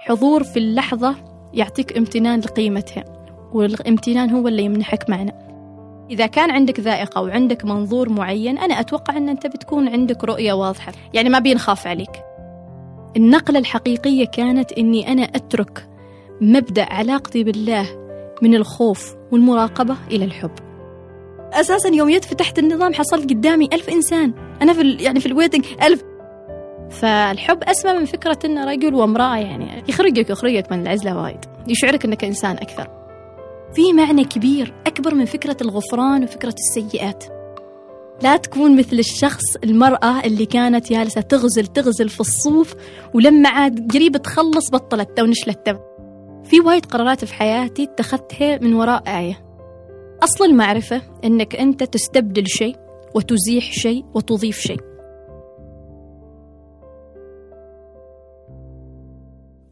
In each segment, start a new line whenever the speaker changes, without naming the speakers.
حضور في اللحظة يعطيك امتنان لقيمتها والامتنان هو اللي يمنحك معنى. إذا كان عندك ذائقة وعندك منظور معين أنا أتوقع أن أنت بتكون عندك رؤية واضحة. يعني ما بينخاف عليك. النقلة الحقيقية كانت أني أنا أترك مبدأ علاقتي بالله من الخوف والمراقبة إلى الحب. أساسا يوم يد فتحت النظام حصلت قدامي ألف إنسان. أنا في. يعني في الويتنج ألف فالحب أسمى من فكرة أن رجل وامرأة يعني يخرجك يخرجك من العزلة وايد يشعرك أنك إنسان أكثر. في معنى كبير أكبر من فكرة الغفران وفكرة السيئات. لا تكون مثل الشخص المرأة اللي كانت جالسة تغزل تغزل في الصوف ولما عاد قريب تخلص بطلت أو نشلت. في وايد قرارات في حياتي اتخذتها من وراء آية. أصل المعرفة أنك أنت تستبدل شيء وتزيح شيء وتضيف شيء.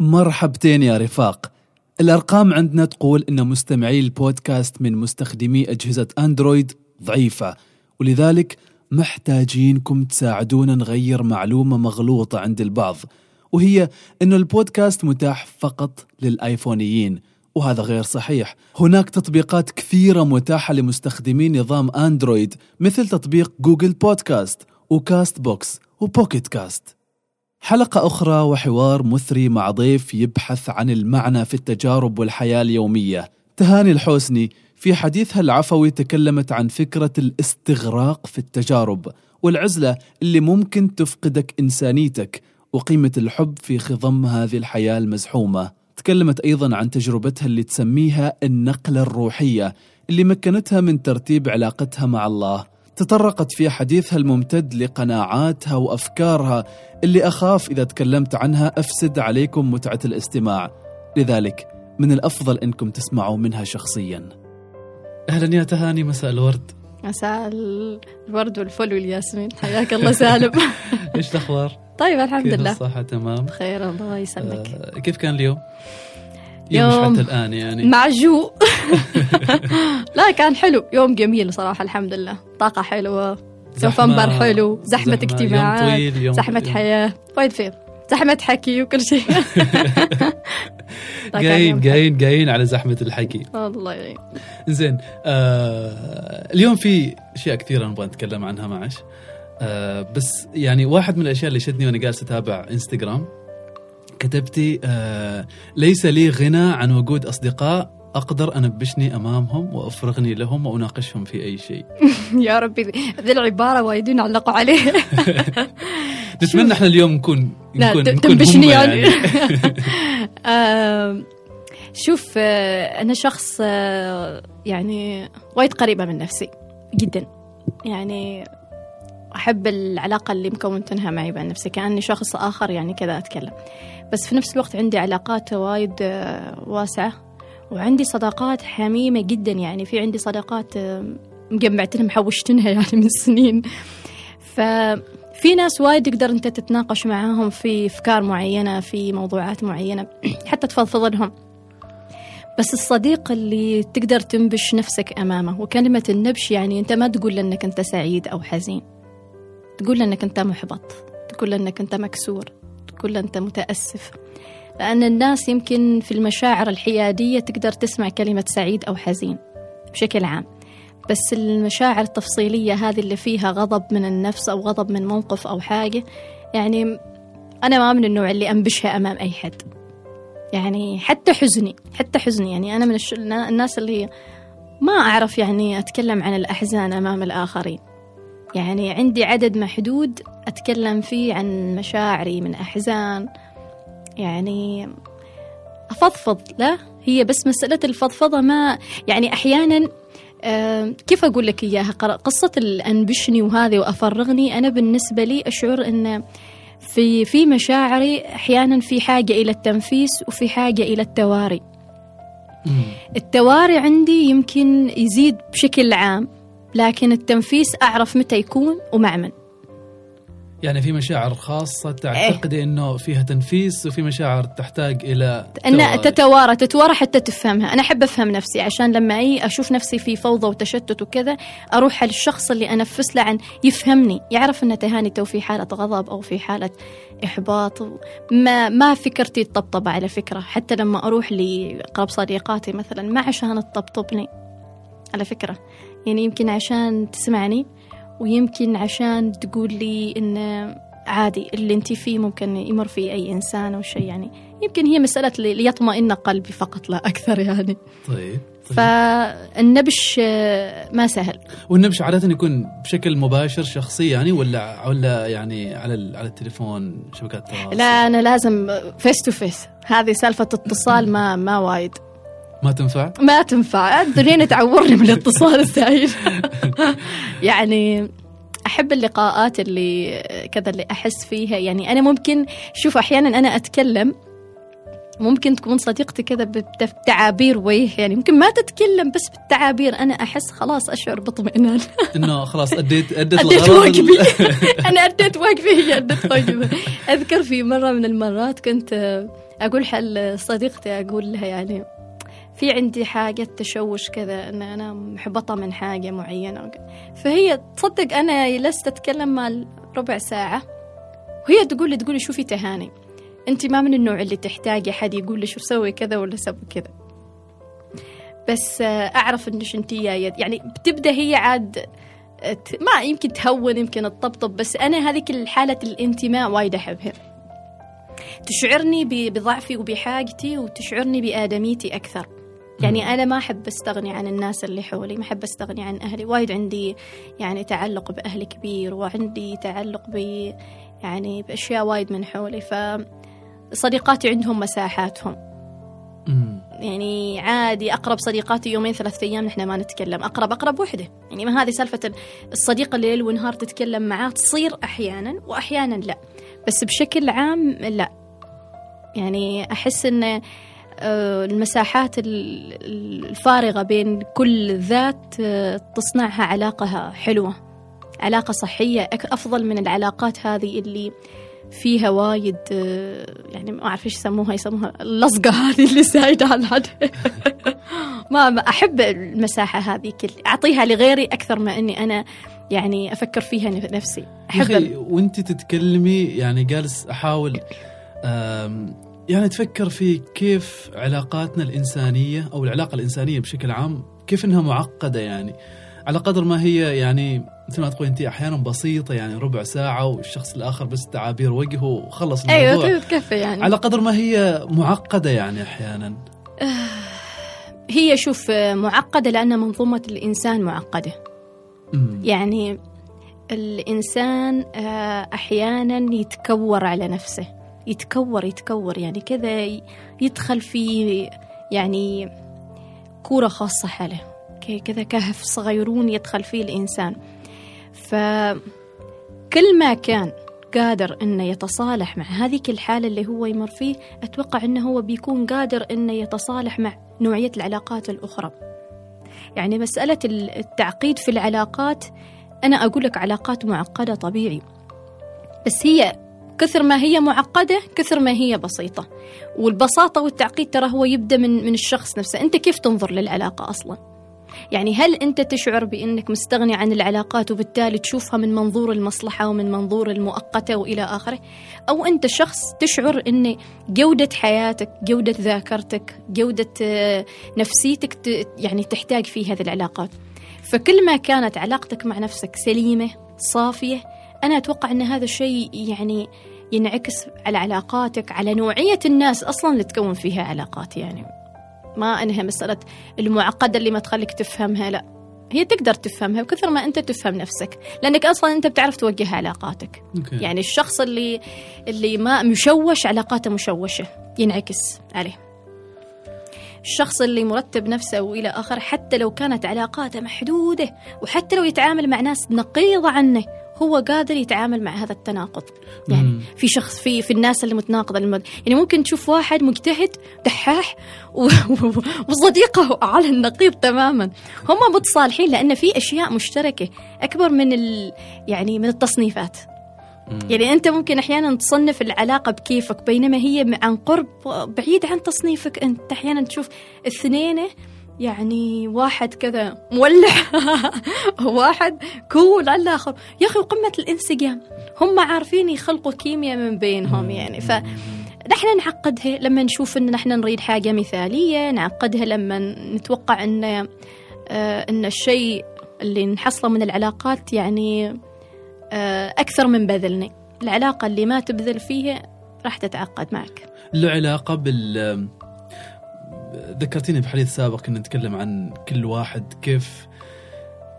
مرحبتين يا رفاق. الأرقام عندنا تقول أن مستمعي البودكاست من مستخدمي أجهزة أندرويد ضعيفة ولذلك محتاجينكم تساعدونا نغير معلومة مغلوطة عند البعض وهي أن البودكاست متاح فقط للآيفونيين وهذا غير صحيح. هناك تطبيقات كثيرة متاحة لمستخدمي نظام أندرويد مثل تطبيق Google Podcast و Castbox و Pocket Cast. حلقة أخرى وحوار مثري مع ضيف يبحث عن المعنى في التجارب والحياة اليومية. تهاني الحوسني في حديثها العفوي تكلمت عن فكرة الاستغراق في التجارب والعزلة اللي ممكن تفقدك إنسانيتك وقيمة الحب في خضم هذه الحياة المزحومة. تكلمت أيضا عن تجربتها اللي تسميها النقلة الروحية اللي مكنتها من ترتيب علاقتها مع الله. تطرقت في حديثها الممتد لقناعاتها وأفكارها اللي أخاف إذا تكلمت عنها أفسد عليكم متعة الاستماع. لذلك من الأفضل أنكم تسمعوا منها شخصيا. أهلا يا تهاني مساء الورد.
مساء الورد والفل والياسمين. حياك الله سالم.
إيش الأخبار؟
طيب الحمد لله.
الصحة؟ تمام؟
بخير الله يسلمك.
آه كيف كان اليوم؟ يوم,
يوم
حتى الآن يعني.
معجوق. لا كان حلو. يوم جميل صراحة الحمد لله. طاقة حلوة سوفمبر حلو. زحمة,
يوم
اجتماعات
طويل يوم
زحمة حياة. وايد فير زحمة حكي وكل شيء.
جايين
يوم
جايين جايين على زحمة الحكي.
الله يعين.
زين آه اليوم في أشياء كثيرة نبغى نتكلم عنها معش آه بس يعني واحد من الأشياء اللي شدني وأنا جالس أتابع إنستغرام كتبتي آه ليس لي غنى عن وجود أصدقاء أقدر أنبشني أمامهم وأفرغني لهم وأناقشهم في أي شيء.
يا ربي ذي العبارة وايدين علقوا عليها
نتمنى إحنا اليوم نكون
لا
نكون
تنبشني يعني.
يعني.
شوف آه، أنا شخص آه، يعني وايد قريبة من نفسي جدا. يعني أحب العلاقة اللي مكونتنها معي مع نفسي كأني شخص آخر يعني كذا أتكلم. بس في نفس الوقت عندي علاقات وايد آه، واسعة وعندي صداقات حميمة جدا يعني. في عندي صداقات آه، مجمعتنها محوشتنها يعني من سنين ففي ناس وايد تقدر أنت تتناقش معاهم في أفكار معينة في موضوعات معينة حتى تفضفض لهم بس الصديق اللي تقدر تنبش نفسك أمامه وكلمة النبش يعني أنت ما تقول إنك أنت سعيد أو حزين. تقول إنك أنت محبط تقول إنك أنت مكسور تقول أنت متأسف. لأن الناس يمكن في المشاعر الحيادية تقدر تسمع كلمة سعيد أو حزين بشكل عام. بس المشاعر التفصيلية هذه اللي فيها غضب من النفس أو غضب من موقف أو حاجة يعني أنا ما من النوع اللي أنبشها أمام أي حد. يعني حتى حزني حتى حزني. يعني أنا من. الناس اللي ما أعرف يعني أتكلم عن الأحزان أمام الآخرين. يعني عندي عدد محدود أتكلم فيه عن مشاعري من أحزان. يعني أفضفض لا هي بس مسألة الفضفضة ما يعني أحيانا آه، كيف أقول لك إياها؟ قصة الأنبشني وهذه وأفرغني أنا بالنسبة لي أشعر أن في في مشاعري أحيانا في حاجة إلى التنفيس وفي حاجة إلى التواري. التواري عندي يمكن يزيد بشكل عام. لكن التنفيس أعرف متى يكون ومع من
يعني في مشاعر خاصة تعتقدي إنه فيها تنفيس وفي مشاعر تحتاج إلى
أن
تواري.
تتوارى تتوارى حتى تفهمها. أنا أحب أفهم نفسي عشان لما أي أشوف نفسي في فوضى وتشتت وكذا أروح على الشخص اللي أنفس له عن يفهمني يعرف ان تهاني تو في حالة غضب أو في حالة إحباط. ما ما فكرتي تطبطب على فكرة. حتى لما أروح لاقرب صديقاتي مثلا ما عشان تطبطبني على فكرة. يعني يمكن عشان تسمعني ويمكن عشان تقول لي إن عادي اللي انت فيه ممكن يمر فيه أي إنسان أو شيء يعني. يمكن هي مسألة لي- ليطمئن قلبي فقط لا أكثر يعني.
طيب, طيب.
فالنبش آه، ما سهل.
والنبش عادة يكون بشكل مباشر شخصي يعني ولا ولا يعني على على التليفون شبكات التواصل؟
لا أنا لازم face to face هذه سالفة اتصال ما ما وايد.
ما تنفع؟
ما تنفع. الدنيا تعورني من الاتصال الزايد يعني أحب اللقاءات اللي كذا اللي أحس فيها. يعني أنا ممكن شوف أحيانا أنا أتكلم ممكن تكون صديقتي كذا بت- بتعابير وجه. يعني ممكن ما تتكلم بس بالتعابير أنا أحس خلاص أشعر باطمئنان.
إنه خلاص اديت
أديت
أديت
واجبي. أنا أديت واجبي هي ادت واجبي. أذكر في مرة من المرات كنت أقول حل صديقتي أقول لها يعني في عندي حاجة تشوش كذا إن أنا محبطة من حاجة معينة. فهي تصدق أنا جلست أتكلم مع ربع ساعة وهي تقول لي تقول لي شوفي تهاني. أنت ما من النوع اللي تحتاجي حد يقول لي شو سوي كذا ولا سوي كذا. بس انش أنت جاية يعني بتبدأ هي عاد ما يمكن تهون يمكن تطبطب بس أنا هذيك الحالة الانتماء وايد أحبها. تشعرني بضعفي وبحاجتي وتشعرني بآدميتي أكثر. يعني أنا ما أحب أستغني عن الناس اللي حولي ما أحب أستغني عن أهلي. وايد عندي يعني تعلق بأهلي كبير وعندي تعلق ب يعني بأشياء وايد من حولي. فصديقاتي عندهم مساحاتهم. يعني عادي أقرب صديقاتي يومين ثلاثة أيام نحن ما نتكلم. أقرب أقرب وحدة. يعني ما هذه سالفة الصديقه اللي ليل ونهار تتكلم معاه تصير أحيانا واحيانا لا. بس بشكل عام لا. يعني أحس ان آه، المساحات ال- الفارغة بين كل ذات آه، تصنعها علاقة حلوة علاقة صحية. أك- أفضل من العلاقات هذه اللي فيها وايد آه، يعني ما أعرف إيش يسموها يسموها اللصقة هذه اللي زايده على الحد ما أحب المساحة هذه كل أعطيها لغيري أكثر ما إني أنا يعني أفكر فيها نفسي.
أخي وانت تتكلمي يعني جالس أحاول أم، يعني تفكر في كيف علاقاتنا الإنسانية أو العلاقة الإنسانية بشكل عام كيف إنها معقدة يعني؟ على قدر ما هي يعني مثل ما تقول أنت أحيانا بسيطة يعني ربع ساعة والشخص الآخر بس تعابير وجهه وخلص الموضوع.
أيوه تكفي يعني.
على قدر ما هي معقدة يعني أحيانا؟
هي شوف آه، معقدة لأن منظومة الإنسان
معقدة.
يعني الإنسان آه، أحيانا يتكور على نفسه. يتكور يتكور يعني كذا يدخل في يعني كورة خاصة حاله. كذا كهف صغيرون يدخل فيه الإنسان. فكل ما كان قادر إنه يتصالح مع هذيك الحالة اللي هو يمر فيه أتوقع إنه هو بيكون قادر إنه يتصالح مع نوعية العلاقات الأخرى. يعني مسألة التعقيد في العلاقات أنا أقول لك علاقات معقدة طبيعي. بس هي كثر ما هي معقدة كثر ما هي بسيطة. والبساطة والتعقيد ترى هو يبدأ من من الشخص نفسه. أنت كيف تنظر للعلاقة أصلا؟ يعني هل أنت تشعر بأنك مستغني عن العلاقات وبالتالي تشوفها من منظور المصلحة ومن منظور المؤقتة وإلى آخره؟ أو أنت شخص تشعر أن جودة حياتك جودة ذاكرتك جودة آه، نفسيتك يعني تحتاج في هذه العلاقات. فكل ما كانت علاقتك مع نفسك سليمة صافية أنا أتوقع أن هذا الشيء يعني ينعكس على علاقاتك على نوعية الناس أصلا اللي تكون فيها علاقات. يعني ما أنها مسألة المعقدة اللي ما تخليك تفهمها لا. هي تقدر تفهمها بكثر ما أنت تفهم نفسك لأنك أصلا أنت بتعرف توجه علاقاتك.
أوكي.
يعني الشخص اللي اللي ما مشوش علاقاته مشوشة ينعكس عليه. الشخص اللي مرتب نفسه وإلى اخره حتى لو كانت علاقاته محدودة وحتى لو يتعامل مع ناس نقيضة عنه هو قادر يتعامل مع هذا التناقض. يعني
مم.
في شخص في في الناس اللي متناقضة. المد... يعني ممكن تشوف واحد مجتهد دحاح و... وصديقه على النقيض تماما. هم متصالحين لأن في أشياء مشتركة أكبر من ال... يعني من التصنيفات. يعني أنت ممكن أحيانا تصنف العلاقة بكيفك بينما هي عن قرب بعيد عن تصنيفك. أنت أحيانا تشوف اثنين يعني واحد كذا مولع. واحد كول على الآخر يا أخي وقمة الإنسجام. هم عارفين يخلقوا كيمياء من بينهم يعني. ف نحن نعقدها لما نشوف إن نحن نريد حاجة مثالية نعقدها لما نتوقع إن آه إن الشيء اللي نحصله من العلاقات يعني آه أكثر من بذلنا. العلاقة اللي ما تبذل فيها راح تتعقد معك.
له علاقة بال ذكرتيني بحديث سابق كنا نتكلم عن كل واحد كيف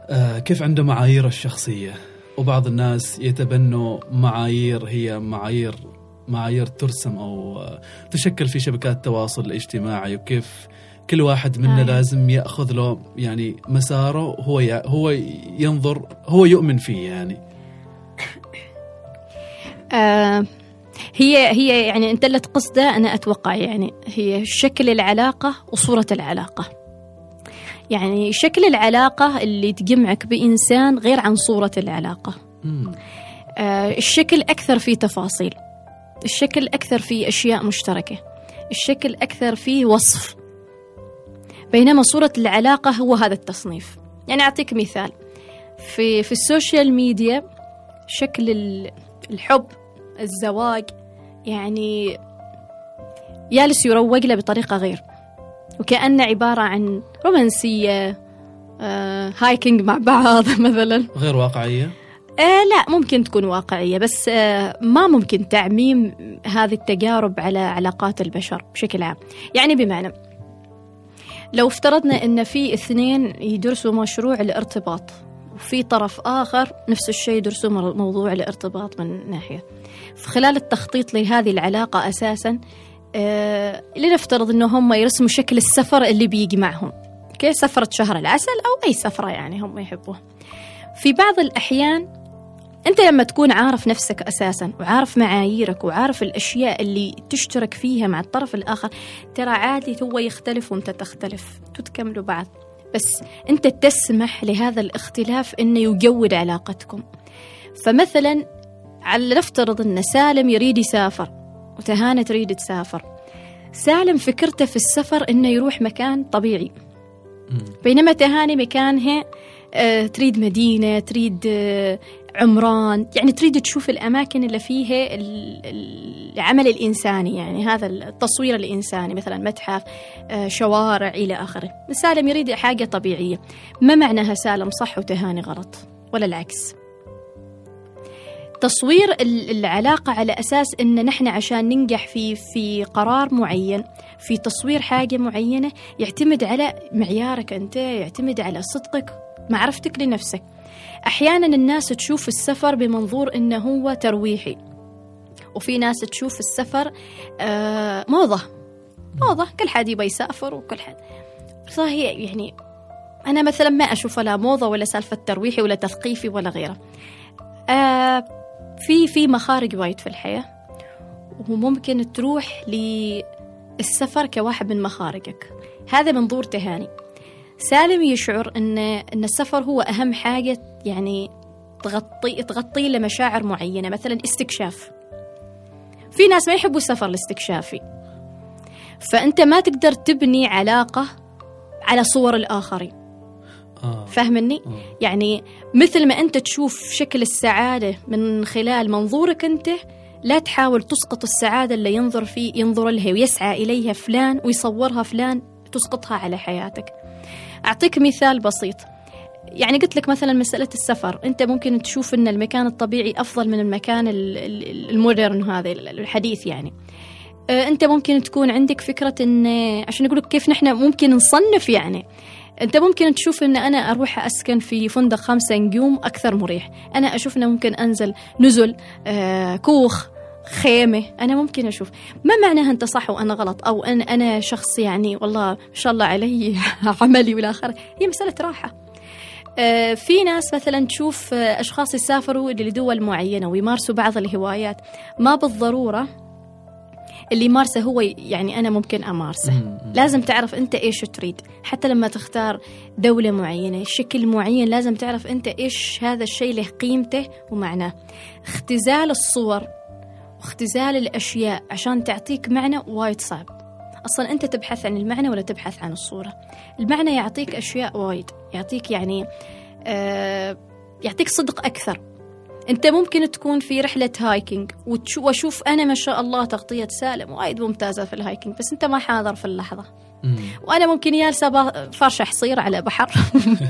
آه كيف عنده معاييره الشخصية. وبعض الناس يتبنوا معايير هي معايير معايير ترسم أو تشكل في شبكات التواصل الاجتماعي وكيف كل واحد منا آه. لازم يأخذ له يعني مساره هو هو ينظر هو يؤمن فيه يعني.
آه هي هي يعني انت اللي تقصده أنا أتوقع يعني هي شكل العلاقة وصورة العلاقة. يعني شكل العلاقة اللي تجمعك بإنسان غير عن صورة العلاقة. آه الشكل أكثر في تفاصيل. الشكل أكثر فيه أشياء مشتركة. الشكل أكثر فيه وصف. بينما صورة العلاقة هو هذا التصنيف. يعني أعطيك مثال. في, في السوشيال ميديا شكل الحب الزواج يعني يالس يروق له بطريقة غير. وكأنه عبارة عن رومانسية آه، هايكينج مع بعض مثلا.
غير واقعية؟
آه لا ممكن تكون واقعية بس آه ما ممكن تعميم هذه التجارب على علاقات البشر بشكل عام. يعني بمعنى لو افترضنا إن في اثنين يدرسوا مشروع الارتباط وفي طرف آخر نفس الشيء يدرسوا موضوع الارتباط من ناحية. خلال التخطيط لهذه العلاقة أساسا آه لنفترض أنه هم يرسموا شكل السفر اللي بيجمعهم كيف سفرة شهر العسل أو أي سفرة يعني هم يحبوها. في بعض الأحيان أنت لما تكون عارف نفسك أساسا وعارف معاييرك وعارف الأشياء اللي تشترك فيها مع الطرف الآخر ترى عادي هو يختلف وأنت تختلف تكملوا بعض. بس أنت تسمح لهذا الاختلاف انه يجود علاقتكم. فمثلا على نفترض أن سالم يريد يسافر وتهانة تريد تسافر. سالم فكرته في السفر أنه يروح مكان طبيعي. بينما تهاني مكانها آه، تريد مدينة تريد آه، عمران يعني تريد تشوف الأماكن اللي فيها العمل الإنساني يعني هذا التصوير الإنساني مثلا متحف آه، شوارع إلى آخره. سالم يريد حاجة طبيعية. ما معناها سالم؟ صح وتهاني غلط ولا العكس. تصوير العلاقة على أساس أن نحن عشان ننجح في في قرار معين في تصوير حاجة معينة يعتمد على معيارك أنت يعتمد على صدقك معرفتك لنفسك. أحيانا الناس تشوف السفر بمنظور إنه هو ترويحي. وفي ناس تشوف السفر آه موضة. موضة. كل حد يبغى يسافر وكل حد. صحيح يعني أنا مثلا ما أشوف لا موضة ولا سالفة ترويحي ولا تثقيفي ولا غيره. آه في في مخارج وايد في الحياة. وممكن تروح للسفر كواحد من مخارجك. هذا منظور تهاني. سالم يشعر إن إن السفر هو أهم حاجة يعني تغطي تغطي له مشاعر معينة مثلا استكشاف. في ناس ما يحبوا السفر الاستكشافي. فأنت ما تقدر تبني علاقة على صور الآخرين. آه. فهمني آه. يعني مثل ما أنت تشوف شكل السعادة من خلال منظورك أنت لا تحاول تسقط السعادة اللي ينظر فيه ينظر لها ويسعى إليها فلان ويصورها فلان تسقطها على حياتك. أعطيك مثال بسيط. يعني قلت لك مثلا مسألة السفر أنت ممكن تشوف أن المكان الطبيعي أفضل من المكان المودرن هذا الحديث يعني. آه، أنت ممكن تكون عندك فكرة أن عشان أقول لك كيف نحن ممكن نصنف يعني. أنت ممكن تشوف أن أنا أروح أسكن في فندق خمسة نجوم أكثر مريح. أنا أشوف أنه ممكن أنزل نزل آه كوخ خيمة أنا ممكن أشوف. ما معناها أنت صح وأنا غلط؟ أو أنا أنا شخص يعني والله ما شاء الله علي عملي والى آخره هي مسألة راحة. في ناس مثلا تشوف آه، أشخاص يسافروا لدول معينة ويمارسوا بعض الهوايات. ما بالضرورة اللي يمارسه هو يعني أنا ممكن أمارسه. لازم تعرف أنت إيش تريد. حتى لما تختار دولة معينة شكل معين لازم تعرف أنت إيش هذا الشيء له قيمته ومعناه. اختزال الصور واختزال الأشياء عشان تعطيك معنى وايد صعب. أصلا أنت تبحث عن المعنى ولا تبحث عن الصورة؟ المعنى يعطيك أشياء وايد يعطيك يعني آه يعطيك صدق أكثر. أنت ممكن تكون في رحلة hiking وأشوف أنا ما شاء الله تغطية سالم وايد ممتازة في ال hiking بس أنت ما حاضر في اللحظة.
مم.
وأنا ممكن جالسه فرشه حصير على بحر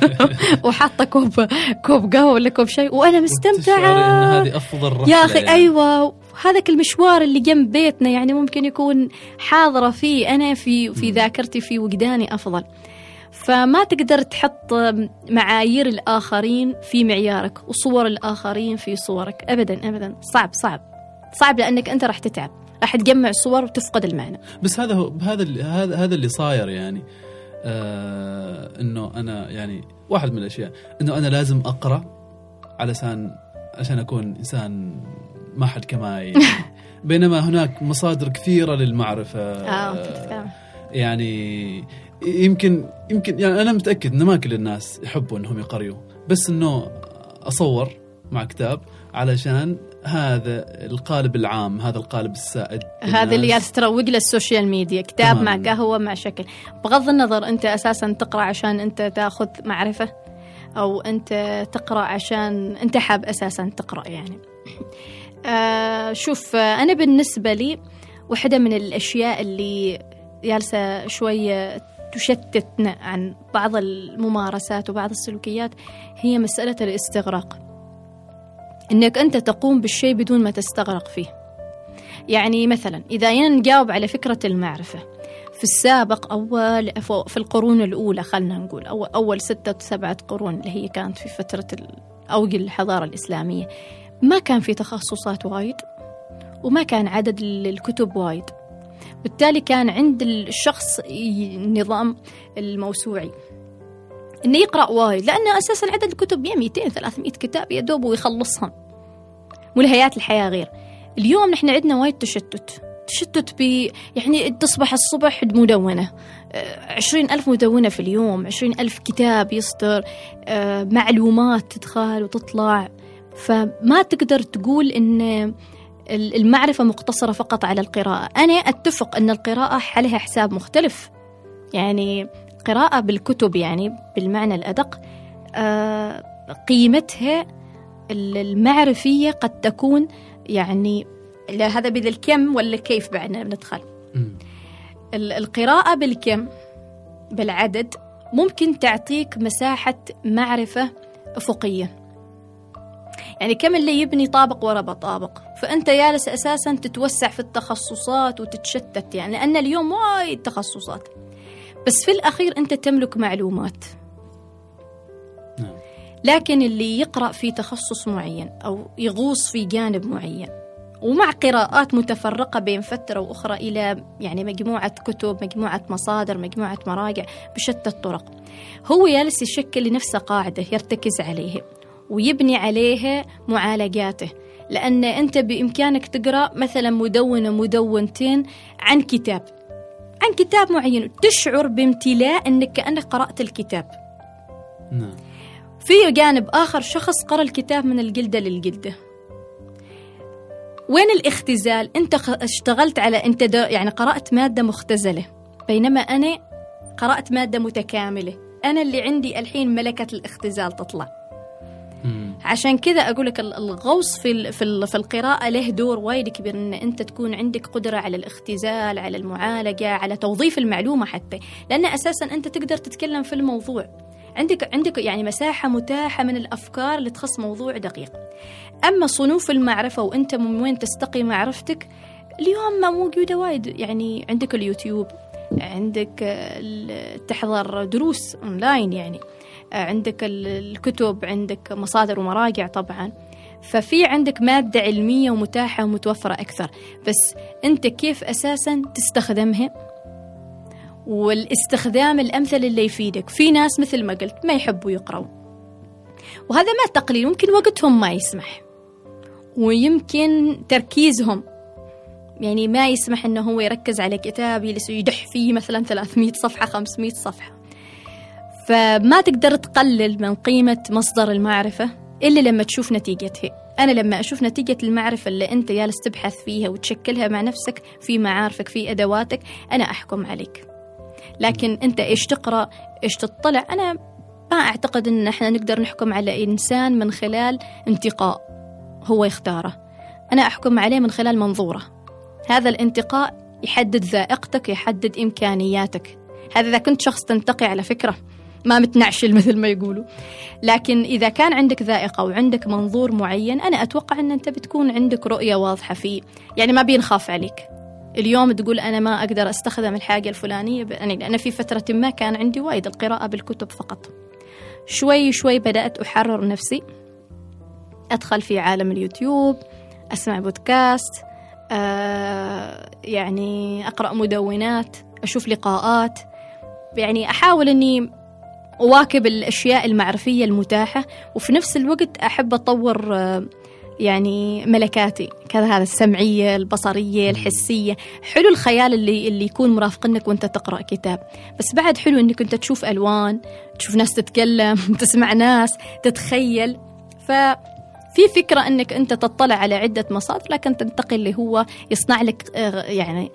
وحاطة كوب كوب قهوة ولا كوب شاي
وأنا
مستمتعة
إن هذه أفضل رحلة
يا أخي
يعني.
أيوه هذاك المشوار اللي جنب بيتنا يعني ممكن يكون حاضرة فيه أنا في في. ذاكرتي في وجداني أفضل فما تقدر تحط معايير الآخرين في معيارك وصور الآخرين في صورك ابدا ابدا صعب صعب صعب لأنك أنت راح تتعب راح تجمع صور وتفقد المعنى.
بس هذا هو هذا اللي هذا هذا اللي صاير يعني. آه إنه أنا يعني واحد من الأشياء. إنه أنا لازم أقرأ علشان عشان أكون إنسان ما حد كماي. بينما هناك مصادر كثيرة للمعرفة.
آه تتفهم.
يعني يمكن يمكن يعني أنا متأكد ان ما كل الناس يحبوا إنهم يقريوا بس إنه أصور مع كتاب علشان هذا القالب العام هذا القالب السائد.
هذا اللي تروق له السوشيال ميديا كتاب
تمام.
مع قهوة مع شكل. بغض النظر أنت أساسا تقرأ عشان أنت تأخذ معرفة أو أنت تقرأ عشان أنت حاب أساسا تقرأ يعني. آه شوف آه، أنا بالنسبة لي واحدة من الأشياء اللي جالسة شوية تشتتنا عن بعض الممارسات وبعض السلوكيات هي مسألة الاستغراق. إنك أنت تقوم بالشيء بدون ما تستغرق فيه. يعني مثلا إذا نجاوب على فكرة المعرفة في السابق أول في القرون الأولى خلنا نقول أول, أول ستة سبعة قرون اللي هي كانت في فترة أوج الحضارة الإسلامية ما كان في تخصصات وايد وما كان عدد ال- الكتب وايد. بالتالي كان عند الشخص النظام الموسوعي. إنه يقرأ وايد لأنه أساسا عدد الكتب 100 200 300 كتاب يا دوب ويخلصها ملهيات الحياة غير. اليوم نحن عندنا وايد تشتت. تشتت ب يعني تصبح الصبح مدونة. عشرين ألف مدونة في اليوم عشرين ألف كتاب يصدر معلومات تدخل وتطلع. فما تقدر تقول ال- المعرفة مقتصرة فقط على القراءة. أنا أتفق أن القراءة حلها حساب مختلف. يعني قراءة بالكتب يعني بالمعنى الأدق آه، قيمتها ال- المعرفية قد تكون يعني هذا بالكم ولا كيف بعدنا بندخل القراءة بالكم بالعدد ممكن تعطيك مساحة معرفة أفقية. يعني كم اللي يبني طابق ورا طابق؟ فأنت جالس أساسا تتوسع في التخصصات وتتشتت يعني لأن اليوم وايد تخصصات. بس في الأخير أنت تملك معلومات
نعم.
لكن اللي يقرأ في تخصص معين أو يغوص في جانب معين ومع قراءات متفرقة بين فترة وأخرى إلى يعني مجموعة كتب مجموعة مصادر مجموعة مراجع بشتى الطرق هو جالس يشكل لنفسه قاعدة يرتكز عليها ويبني عليها معالجاته لأن أنت بإمكانك تقرأ مثلا مدونة مدونتين عن كتاب عن كتاب معين. تشعر بامتلاء أنك كأنك قرأت الكتاب.
نعم.
في جانب آخر شخص قرأ الكتاب من الجلدة للجلدة. وين الاختزال؟ أنت خ- اشتغلت على أنت د- يعني قرأت مادة مختزلة. بينما أنا قرأت مادة متكاملة. أنا اللي عندي الحين ملكة الاختزال تطلع.
مم.
عشان كذا أقول لك ال- الغوص في في في القراءة له دور وايد كبير إن أنت تكون عندك قدرة على الاختزال على المعالجة على توظيف المعلومة حتى. لأن أساسا أنت تقدر تتكلم في الموضوع. عندك عندك يعني مساحة متاحة من الأفكار اللي تخص موضوع دقيق. أما صنوف المعرفة وأنت من وين تستقي معرفتك اليوم ما موجودة وايد. يعني عندك اليوتيوب عندك تحضر دروس أونلاين يعني. عندك ال- الكتب عندك مصادر ومراجع طبعا. ففي عندك مادة علمية ومتاحة ومتوفرة أكثر. بس أنت كيف أساسا تستخدمها؟ والاستخدام الأمثل اللي يفيدك. في ناس مثل ما قلت ما يحبوا يقرأوا. وهذا ما تقليل ممكن وقتهم ما يسمح. ويمكن تركيزهم. يعني ما يسمح إنه هو يركز على كتاب يدح فيه مثلا 300 صفحة 500 صفحة. فما تقدر تقلل من قيمة مصدر المعرفة إلا لما تشوف نتيجتها أنا لما أشوف نتيجة المعرفة اللي أنت جالس تبحث فيها وتشكلها مع نفسك في معارفك في أدواتك أنا أحكم عليك. لكن أنت إيش تقرأ إيش تطلع أنا ما أعتقد إن إحنا نقدر نحكم على إنسان من خلال انتقاء هو يختاره. أنا أحكم عليه من خلال منظوره. هذا الانتقاء يحدد ذائقتك يحدد إمكانياتك. هذا إذا كنت شخص تنتقي على فكرة ما متنعشل مثل ما يقولوا. لكن إذا كان عندك ذائقة وعندك منظور معين أنا أتوقع أن أنت بتكون عندك رؤية واضحة فيه. يعني ما بينخاف عليك. اليوم تقول أنا ما أقدر أستخدم الحاجة الفلانية يعني أنا في فترة ما كان عندي وايد القراءة بالكتب فقط. شوي شوي بدأت أحرر نفسي. أدخل في عالم اليوتيوب أسمع بودكاست آه يعني أقرأ مدونات أشوف لقاءات. يعني أحاول أني أواكب الأشياء المعرفية المتاحة وفي نفس الوقت أحب أطور آه، يعني ملكاتي كذا هذا السمعية البصرية الحسية. حلو الخيال اللي اللي يكون مرافقنك وأنت تقرأ كتاب. بس بعد حلو إنك أنت تشوف ألوان تشوف ناس تتكلم تسمع ناس تتخيل. ففي فكرة إنك أنت تطلع على عدة مصادر لكن تنتقل اللي هو يصنع لك آه، يعني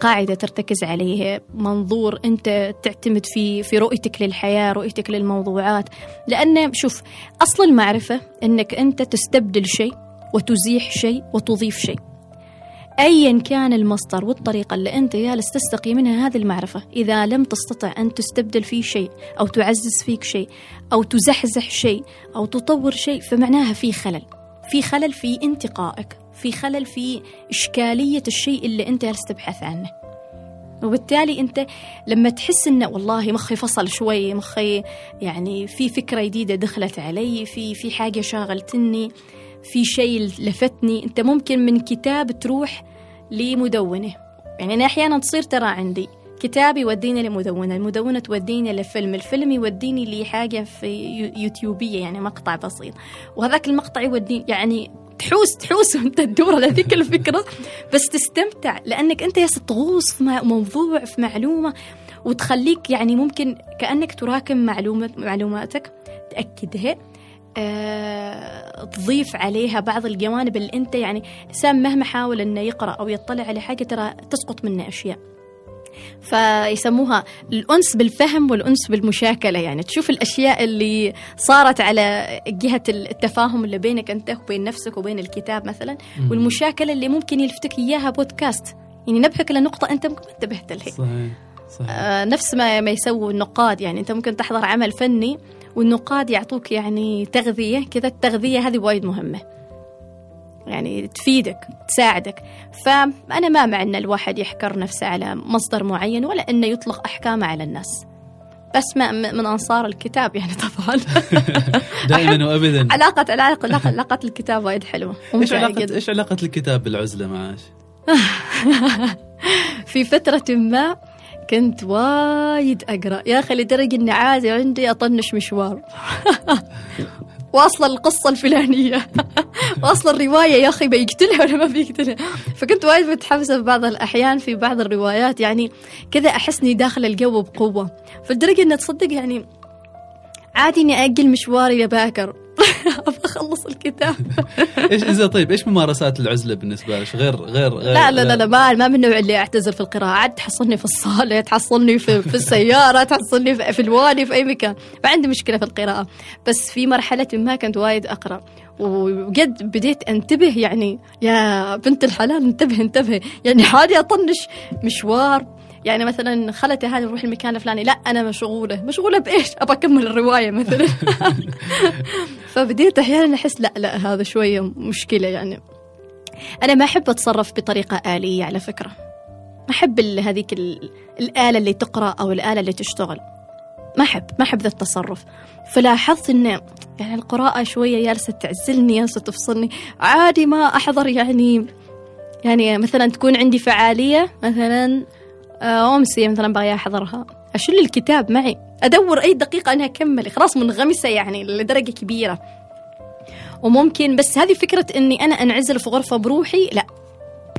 قاعدة ترتكز عليه منظور أنت تعتمد في في رؤيتك للحياة رؤيتك للموضوعات. لأن شوف أصل المعرفة أنك أنت تستبدل شيء وتزيح شيء وتضيف شيء. أيا كان المصدر والطريقة اللي أنت جالس تستقي منها هذه المعرفة إذا لم تستطع أن تستبدل فيه شيء أو تعزز فيك شيء أو تزحزح شيء أو تطور شيء فمعناها في خلل. في خلل في انتقائك. في خلل في إشكالية الشيء اللي أنت تبحث عنه. وبالتالي أنت لما تحس إنه والله مخي فصل شوي مخي يعني في فكرة جديدة دخلت علي في في حاجة شاغلتني في شيء لفتني أنت ممكن من كتاب تروح لمدونة. يعني أنا أحيانا تصير ترى عندي كتاب يوديني لمدونة المدونة توديني لفيلم الفيلم يوديني لحاجة في يوتيوبية يعني مقطع بسيط. وهذاك المقطع يوديني يعني تحوس تحوس وانت تدور على ذيك الفكرة. بس تستمتع لأنك أنت يا تغوص في موضوع في معلومة وتخليك يعني ممكن كأنك تراكم معلومه معلوماتك تأكدها. أه، تضيف عليها بعض الجوانب اللي أنت يعني انسان مهما حاول إنه يقرأ أو يطلع على حاجة ترى تسقط منه أشياء. فيسموها الأنس بالفهم والأنس بالمشاكلة. يعني تشوف الأشياء اللي صارت على جهة التفاهم اللي بينك أنت وبين نفسك وبين الكتاب مثلا والمشاكلة اللي ممكن يلفتك إياها بودكاست. يعني نبهك لنقطة أنت ممكن ما انتبهت لها. صحيح صحيح. آه نفس ما ما يسووا النقاد. يعني أنت ممكن تحضر عمل فني والنقاد يعطوك يعني تغذية كذا. التغذية هذه وايد مهمة. يعني تفيدك تساعدك. فأنا ما مع أن الواحد يحكر نفسه على مصدر معين ولا أنه يطلق أحكامه على الناس. بس ما من أنصار الكتاب يعني طبعا.
دائما وأبدا.
علاقة علاقة علاقة الكتاب وايد حلوة
إيش علاقة إيش علاقة الكتاب بالعزلة معاش؟
في فترة ما كنت وايد أقرأ. يا أخي لدرجة إني عادي عندي أطنش مشوار. واصل القصة الفلانية. واصل الرواية يا أخي بيقتلها ولا ما بيقتلها؟ فكنت وايد متحمسة في بعض الأحيان في بعض الروايات. يعني كذا أحسني داخل الجو بقوة. فلدرجة أن تصدق يعني عادي إني أجل مشواري لباكر أبغى أخلص الكتاب.
إيش اذا طيب إيش ممارسات العزلة بالنسبة لك؟ غير غير غير
لا لا لا, لا ما ما من النوع اللي اعتزل في القراءة. عاد تحصلني في الصالة تحصلني في, في السيارة تحصلني في, في الوادي في أي مكان. ما عندي مشكلة في القراءة. بس في مرحلة ما كنت وايد أقرأ. وقد بديت أنتبه يعني يا بنت الحلال انتبه انتبه. يعني حالي أطنش مشوار. يعني مثلا خلتي هذه نروح المكان الفلاني. لا أنا مشغولة. مشغولة بإيش؟ ابى أكمل الرواية مثلا. فبديت أحيانا أحس لا لا هذا شوية مشكلة يعني. أنا ما أحب أتصرف بطريقة آلية على فكرة. ما أحب هذيك الآلة اللي تقرأ أو الآلة اللي تشتغل. ما أحب ما أحب ذا التصرف. فلاحظت إن يعني القراءة شوية جالسة تعزلني جالسة تفصلني. عادي ما أحضر يعني يعني مثلا تكون عندي فعالية مثلا آه، أمسية مثلا بغي أحضرها. أشيل الكتاب معي. أدور أي دقيقة أنها أكمل. خلاص منغمسة يعني لدرجة كبيرة. وممكن بس هذه فكرة أني أنا أنعزل في غرفة بروحي؟ لا.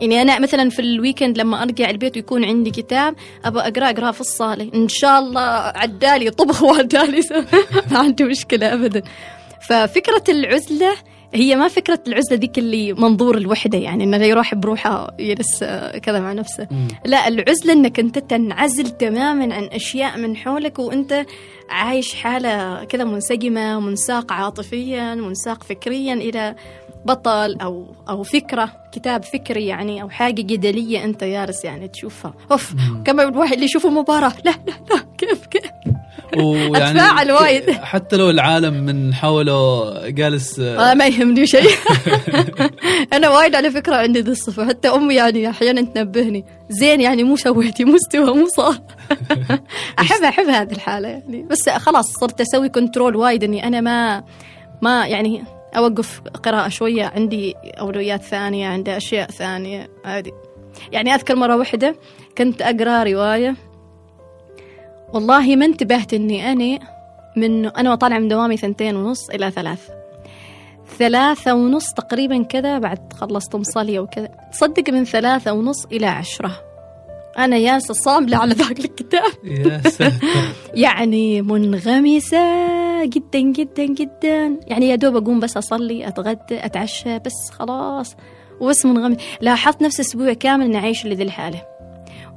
يعني أنا مثلا في الويكند لما أرجع البيت ويكون عندي كتاب ابى أقرأ اقراه في الصالة. إن شاء الله عدالي طبخ وعدالي. ما عندي مشكلة ابدا. ففكرة العزلة هي ما فكرة العزلة ذيك اللي منظور الوحدة يعني إنه يروح بروحه يجلس كذا مع نفسه.
مم.
لا العزلة إنك أنت تنعزل تماما عن أشياء من حولك وأنت عايش حالة كذا منسجمة منساق عاطفيا منساق فكريا إلى بطل أو أو فكرة كتاب فكري يعني أو حاجة جدلية أنت جالس يعني تشوفها. أوف كما الواحد اللي يشوف مباراة. لا لا لا كيف كيف؟
ويعني
أتفاعل وايد.
حتى لو العالم من حوله جالس
آه ما يهمني شيء. أنا وايد على فكرة عندي ذي الصفة. حتى أمي يعني أحيانا تنبهني. زين يعني مو سويتي مو استوى مو صار. احب أحب هذه الحالة يعني. بس خلاص صرت أسوي control وايد إني أنا ما ما يعني أوقف قراءة شوية. عندي أولويات ثانية عندي أشياء ثانية عادي يعني أذكر مرة واحدة كنت أقرأ رواية. والله ما انتبهت إني أنا من أنا طالعه من دوامي ثنتين ونص إلى ثلاث. ثلاثة ونص تقريبا كذا بعد خلصت مصلية وكذا. تصدق من ثلاثة ونص إلى عشرة. أنا ياسة صاملة على ذاك الكتاب. يعني منغمسة جدا جدا جدا. يعني يا دوب أقوم بس أصلي أتغدى أتعشى بس خلاص. وبس منغمس. لاحظت نفس أسبوع كامل إني عايش لذي الحالة.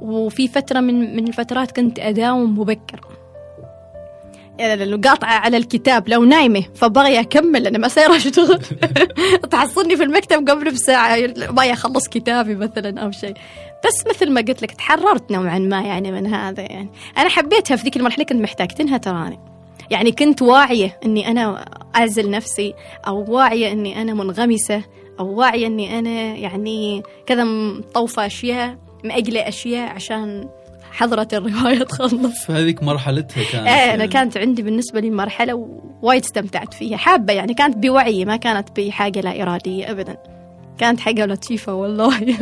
وفي فترة من من الفترات كنت أداوم مبكر. يعني قاطعة على الكتاب لو نايمة فبغي أكمل أنا ما سايرة أشتغل. تحصلني في المكتب قبل بساعة ما أخلص كتابي مثلا أو شيء. بس مثل ما قلت لك تحررت نوعا ما يعني من هذا يعني. أنا حبيتها في ذيك المرحلة كنت محتاجتها تراني. يعني كنت واعية أني أنا أعزل نفسي أو واعية أني أنا منغمسة أو واعية أني أنا يعني كذا مطوفة أشياء. مأجلة أشياء عشان حضرة الرواية تخلص
فهذيك مرحلتها كانت.
إيه
يعني.
كانت عندي بالنسبة لي مرحلة وايد استمتعت فيها. حابة يعني كانت بوعي ما كانت بحاجة لا إرادية ابدا. كانت حاجة لطيفة والله.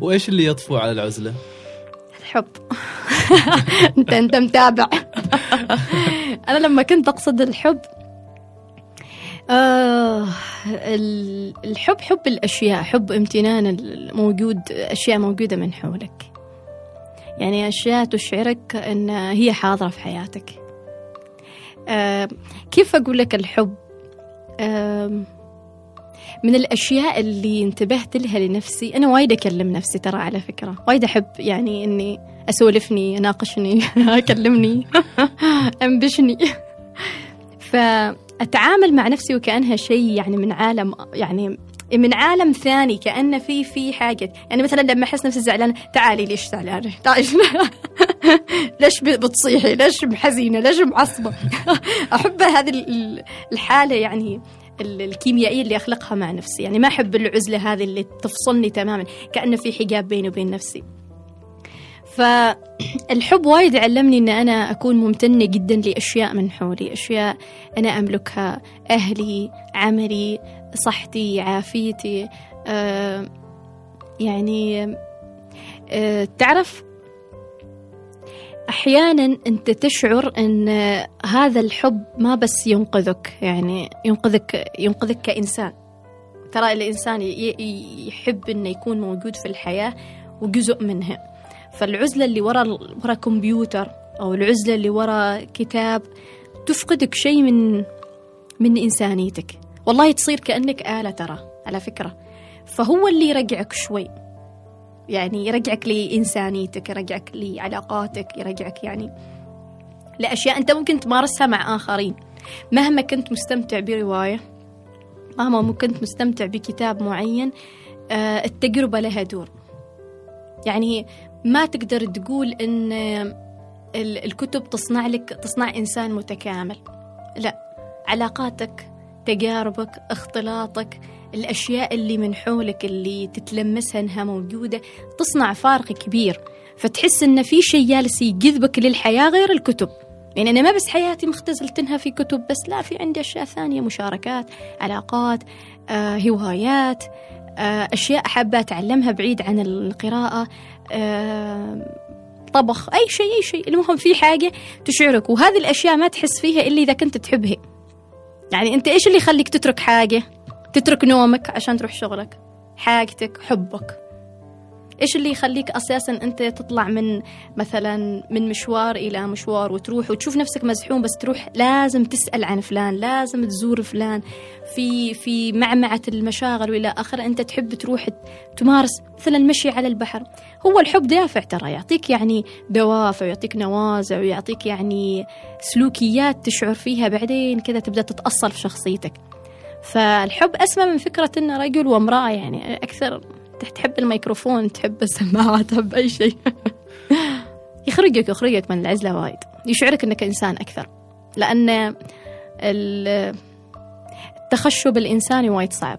وإيش اللي يطفو على العزلة؟
الحب. انت أنت متابع. أنا لما كنت أقصد الحب آه ال- الحب حب الأشياء حب امتنان الموجود أشياء موجودة من حولك. يعني أشياء تشعرك إن هي حاضرة في حياتك. آه كيف أقول لك الحب؟ آه من الأشياء اللي انتبهت لها لنفسي. أنا وايد أكلم نفسي ترى على فكرة. وايد أحب يعني إني أسولفني اناقشني أكلمني أنبشني. فاتعامل مع نفسي وكأنها شيء يعني من عالم يعني من عالم ثاني كانه في في حاجة. يعني مثلا لما أحس نفسي زعلانة تعالي ليش زعلانه ليش بتصيحي؟ ليش حزينه ليش معصبة؟ أحب هذه ال- الحالة يعني ال- الكيميائية اللي أخلقها مع نفسي. يعني ما أحب العزلة هذه اللي تفصلني تماما كانه في حجاب بيني وبين نفسي. فالحب وايد علمني إن أنا أكون ممتنة جدا لأشياء من حولي أشياء أنا أملكها أهلي عملي صحتي عافيتي آه يعني آه تعرف أحيانا أنت تشعر إن هذا الحب ما بس ينقذك يعني ينقذك ينقذك كإنسان. ترى الإنسان يحب إنه يكون موجود في الحياة وجزء منها. فالعزلة اللي ورا ورا كمبيوتر أو العزلة اللي ورا كتاب تفقدك شيء من من إنسانيتك. والله تصير كأنك آلة ترى على فكرة. فهو اللي يرجعك شوي. يعني يرجعك لإنسانيتك يرجعك لعلاقاتك يرجعك يعني لأشياء أنت ممكن تمارسها مع آخرين. مهما كنت مستمتع برواية مهما كنت مستمتع بكتاب معين آه، التجربة لها دور. يعني ما تقدر تقول ال- الكتب تصنع لك تصنع إنسان متكامل. لا علاقاتك تجاربك اختلاطك الأشياء اللي من حولك اللي تتلمسها إنها موجودة تصنع فارق كبير. فتحس إن في شيء جالس يجذبك للحياة غير الكتب. يعني أنا ما بس حياتي مختزلتها في كتب بس لا في عندي أشياء ثانية مشاركات علاقات آه، هوايات آه، أشياء حابة أتعلمها بعيد عن القراءة طبخ أي شيء أي شيء. المهم في حاجة تشعرك وهذه الأشياء ما تحس فيها إلا إذا كنت تحبها. يعني أنت إيش اللي يخليك تترك حاجة؟ تترك نومك عشان تروح شغلك حاجتك حبك. إيش اللي يخليك أساسا أنت تطلع من مثلا من مشوار إلى مشوار وتروح وتشوف نفسك مزحوم بس تروح لازم تسأل عن فلان لازم تزور فلان. في في معمعة المشاغل وإلى آخره أنت تحب تروح تمارس مثلا المشي على البحر. هو الحب دافع ترى يعطيك يعني دوافع ويعطيك نوازع ويعطيك يعني سلوكيات تشعر فيها بعدين كذا تبدأ تتأصل في شخصيتك. فالحب أسمى من فكرة إنه رجل وامرأة يعني أكثر تحب الميكروفون تحب السماعة تحب أي شيء. يخرجك يخرجك من العزلة وايد. يشعرك أنك إنسان أكثر. لأن التخشب الإنساني وايد صعب.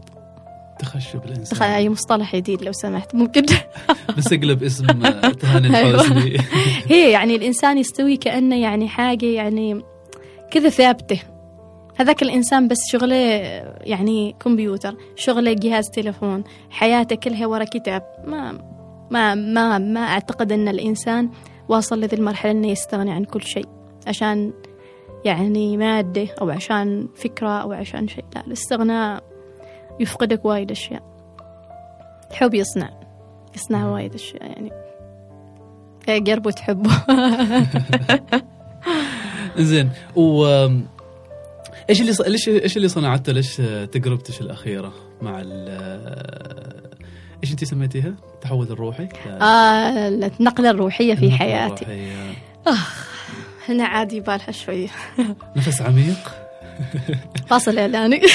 تخشب الإنسان
أي مصطلح جديد لو سمحت. ممكن.
بس اقلب اسم تهاني أيوة. الحوزني.
هي يعني الإنسان يستوي كأنه يعني حاجة يعني كذا ثابتة. هذاك الإنسان بس شغله يعني كمبيوتر شغله جهاز تلفون حياته كلها ورا كتاب. ما ما ما ما أعتقد أن الإنسان واصل لذي المرحلة أنه يستغني عن كل شيء. عشان يعني مادة أو عشان فكرة أو عشان شيء. لا الاستغناء يفقدك وايد أشياء. الحب يصنع. يصنع وايد أشياء يعني. قرب وتحبه
زين و إيش اللي ليش إيش اللي صنعته ليش تجربتك الأخيرة مع ال إيش أنت سميتيها؟ التحول الروحي؟
آه النقلة الروحية في حياتي الروحية. آخ هنا عادي بالها شوي
نفس عميق
فاصل إعلاني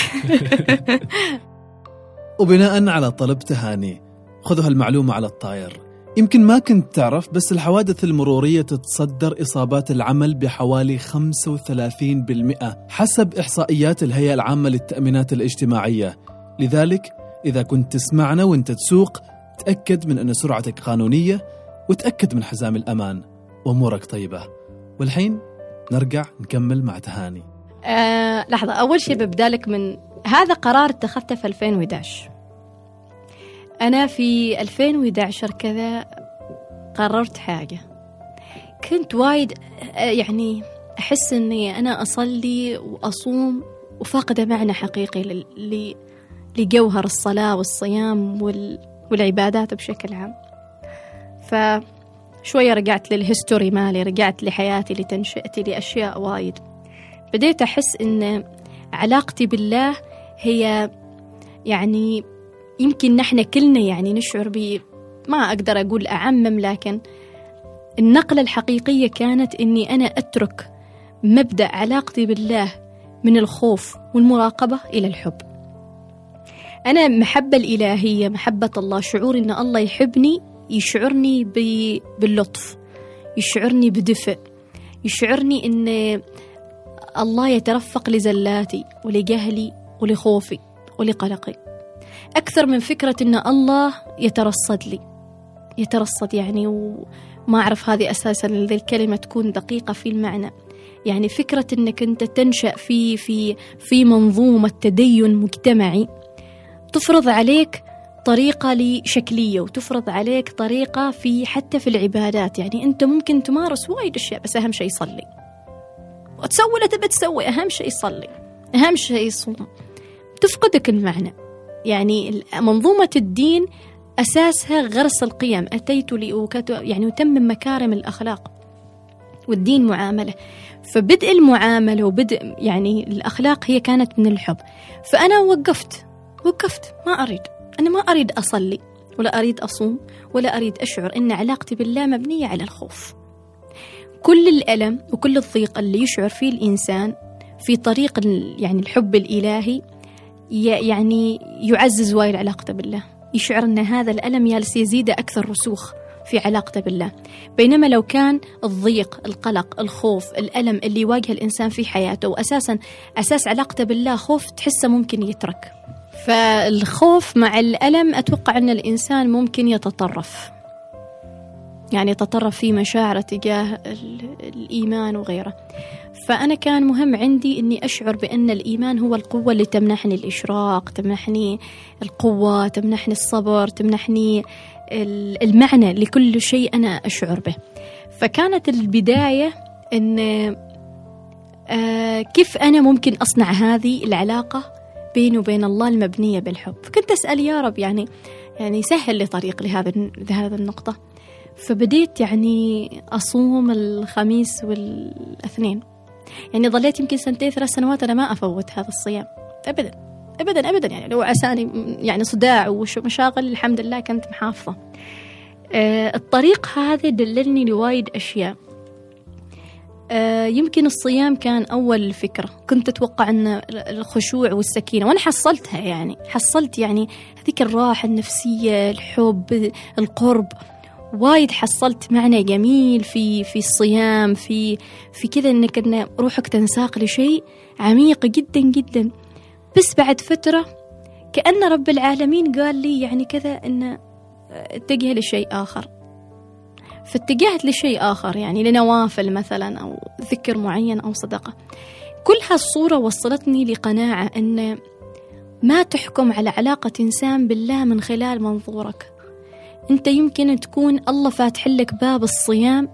وبناء على طلب تهاني خذوا هالمعلومه على الطاير يمكن ما كنت تعرف بس الحوادث المرورية تتصدر إصابات العمل بحوالي 35% حسب إحصائيات الهيئة العامة للتأمينات الاجتماعية. لذلك إذا كنت تسمعنا وانت تسوق تأكد من أن سرعتك قانونية وتأكد من حزام الأمان. وأمورك طيبة. والحين نرجع نكمل مع تهاني.
آه لحظة أول شيء ببدالك من هذا قرار اتخذته في 2011 أنا في 2011 كذا قررت حاجة. كنت وايد يعني أحس إني أنا أصلي وأصوم وفاقدة معنى حقيقي لجوهر الصلاة والصيام والعبادات بشكل عام. فشوية رجعت للهيستوري مالي رجعت لحياتي لتنشئتي لأشياء وايد. بديت أحس إن علاقتي بالله هي يعني يمكن نحن كلنا يعني نشعر ب ما أقدر أقول أعمم لكن النقلة الحقيقية كانت إني أنا أترك مبدأ علاقتي بالله من الخوف والمراقبة إلى الحب. أنا محبة الإلهية محبة الله شعور إن الله يحبني يشعرني باللطف يشعرني بدفء يشعرني إن الله يترفق لزلاتي ولجهلي ولخوفي ولقلقي. أكثر من فكرة أن الله يترصد لي. يترصد يعني وما أعرف هذه أساسا ذي الكلمة تكون دقيقة في المعنى. يعني فكرة أنك أنت تنشأ في في في منظومة تدين مجتمعي تفرض عليك طريقة لشكلية وتفرض عليك طريقة في حتى في العبادات. يعني أنت ممكن تمارس وايد أشياء بس أهم شيء صلي وتسوي اللي تبي تسوي أهم شيء صلي أهم شيء صوم تفقدك المعنى. يعني منظومة الدين أساسها غرس القيم. أتيت لأوكت يعني أتمم مكارم الأخلاق والدين معاملة. فبدء المعاملة وبدء يعني الأخلاق هي كانت من الحب. فأنا وقفت وقفت. ما أريد. أنا ما أريد أصلي ولا أريد أصوم ولا أريد أشعر أن علاقتي بالله مبنية على الخوف. كل الألم وكل الضيق اللي يشعر فيه الإنسان في طريق يعني الحب الإلهي يعني يعزز وايد علاقته بالله. يشعر أن هذا الألم يالس يزيد أكثر رسوخ في علاقته بالله. بينما لو كان الضيق القلق الخوف الألم اللي يواجه الإنسان في حياته وأساسا أساس علاقته بالله خوف تحسه ممكن يترك. فالخوف مع الألم أتوقع أن الإنسان ممكن يتطرف. يعني يتطرف في مشاعره تجاه الإيمان وغيره. فأنا كان مهم عندي أني أشعر بأن الإيمان هو القوة اللي تمنحني الإشراق تمنحني القوة تمنحني الصبر تمنحني المعنى لكل شيء أنا أشعر به. فكانت البداية أن آه كيف أنا ممكن أصنع هذه العلاقة بيني وبين الله المبنية بالحب؟ فكنت أسأل يا رب يعني يعني سهل لي طريق لهذا لهذا النقطة. فبديت يعني أصوم الخميس والأثنين. يعني ظليت يمكن سنتين ثلاث سنوات أنا ما أفوت هذا الصيام. أبدا أبدا أبدا. يعني لو عساني يعني صداع ومشاغل الحمد لله كنت محافظة. آه الطريق هذا دللني لوايد أشياء. آه يمكن الصيام كان أول فكرة. كنت أتوقع أن الخشوع والسكينة وأنا حصلتها يعني. حصلت يعني هذيك الراحة النفسية الحب القرب. وايد حصلت معنى جميل في في الصيام في في كذا إنك إن روحك تنساق لشيء عميق جدا جدا. بس بعد فترة كأن رب العالمين قال لي يعني كذا إن اتجه لشيء آخر. فاتجهت لشيء آخر يعني لنوافل مثلا أو ذكر معين أو صدقة. كل هالصورة وصلتني لقناعة أن ما تحكم على علاقة إنسان بالله من خلال منظورك. أنت يمكن تكون الله فاتح لك باب الصيام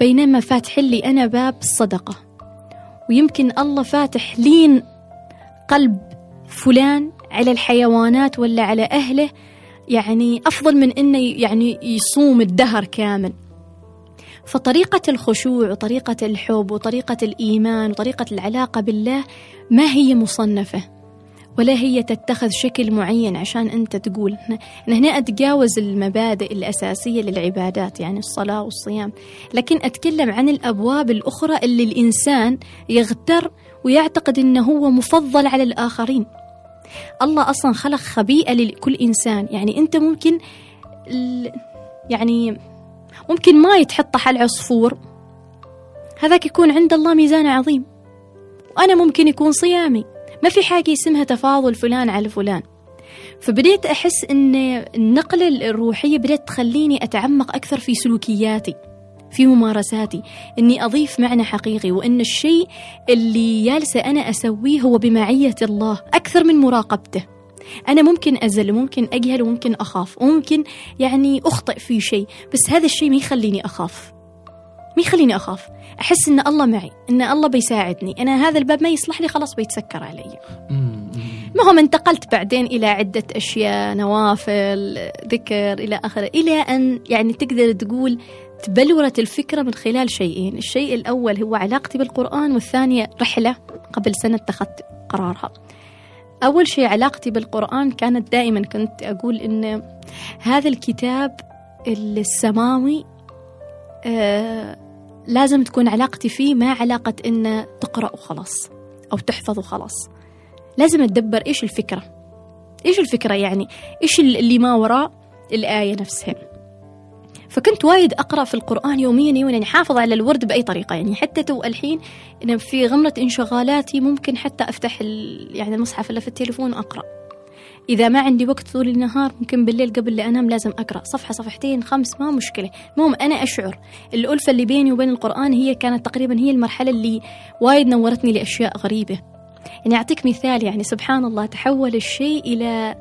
بينما فاتح لي أنا باب الصدقة. ويمكن الله فاتح لين قلب فلان على الحيوانات ولا على أهله يعني أفضل من إنه يعني يصوم الدهر كامل. فطريقة الخشوع وطريقة الحب وطريقة الإيمان وطريقة العلاقة بالله ما هي مصنفة. ولا هي تتخذ شكل معين عشان أنت تقول. أنا هنا أتجاوز المبادئ الأساسية للعبادات يعني الصلاة والصيام. لكن أتكلم عن الأبواب الأخرى اللي الإنسان يغتر ويعتقد أنه هو مفضل على الآخرين. الله أصلا خلق خبيئة لكل إنسان. يعني أنت ممكن يعني ممكن ما يتحط على العصفور. هذاك يكون عند الله ميزان عظيم. وأنا ممكن يكون صيامي. ما في حاجة اسمها تفاضل فلان على فلان. فبديت أحس أن النقلة الروحية بدأت تخليني أتعمق أكثر في سلوكياتي في ممارساتي إني أضيف معنى حقيقي وإن الشيء اللي جالسة أنا أسويه هو بمعية الله أكثر من مراقبته. أنا ممكن أزل وممكن أجهل وممكن أخاف وممكن يعني أخطئ في شيء بس هذا الشيء ما يخليني أخاف. ما يخليني أخاف. أحس إن الله معي إن الله بيساعدني. أنا هذا الباب ما يصلح لي خلاص بيتسكر علي. المهم انتقلت بعدين إلى عدة أشياء نوافل ذكر إلى آخره إلى أن يعني تقدر تقول تبلورت الفكرة من خلال شيئين. الشيء الأول هو علاقتي بالقرآن والثانية رحلة قبل سنة اتخذت قرارها. أول شيء علاقتي بالقرآن كانت دائما كنت أقول إن هذا الكتاب السماوي آه لازم تكون علاقتي فيه ما علاقة إن تقرأ وخلاص أو تحفظ وخلاص لازم أتدبر إيش الفكرة. إيش الفكرة يعني؟ إيش اللي ما وراء الآية نفسها. فكنت وايد أقرأ في القرآن يوميا يوميا يعني حافظ على الورد بأي طريقة يعني حتى تو الحين إن في غمرة انشغالاتي ممكن حتى أفتح يعني المصحف اللي في التليفون وأقرأ إذا ما عندي وقت طول النهار ممكن بالليل قبل لا أنام لازم أقرأ. صفحة صفحتين خمس ما مشكلة. المهم أنا أشعر. الألفة اللي بيني وبين القرآن هي كانت تقريبا هي المرحلة اللي وايد نورتني لأشياء غريبة. يعني أعطيك مثال يعني سبحان الله تحول الشيء إلى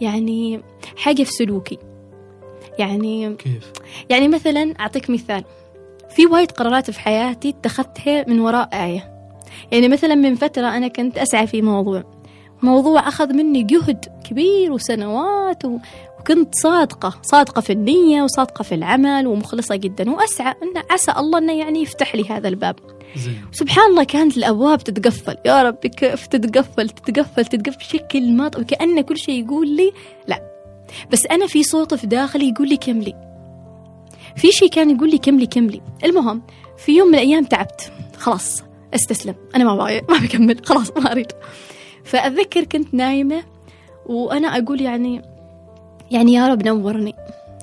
يعني حاجة في سلوكي. يعني
كيف؟
يعني مثلا أعطيك مثال. في وايد قرارات في حياتي اتخذتها من وراء آية. يعني مثلا من فترة أنا كنت أسعى في موضوع. موضوع أخذ مني جهد كبير وسنوات و... وكنت صادقة صادقة في النية وصادقة في العمل ومخلصة جدا وأسعى أن عسى الله أنه يعني يفتح لي هذا الباب.
زين.
سبحان الله كانت الأبواب تتقفل. يا ربي كيف تتقفل؟ تتقفل تتقفل بشكل ما وكأن كل شيء يقول لي لا. بس أنا في صوت في داخلي يقول لي كملي في شيء كان يقول لي كملي كملي المهم في يوم من الأيام تعبت. خلاص أستسلم. أنا ما باغي ما بكمل خلاص ما أريد. فأتذكر كنت نايمة وأنا أقول يعني يعني يا رب نورني.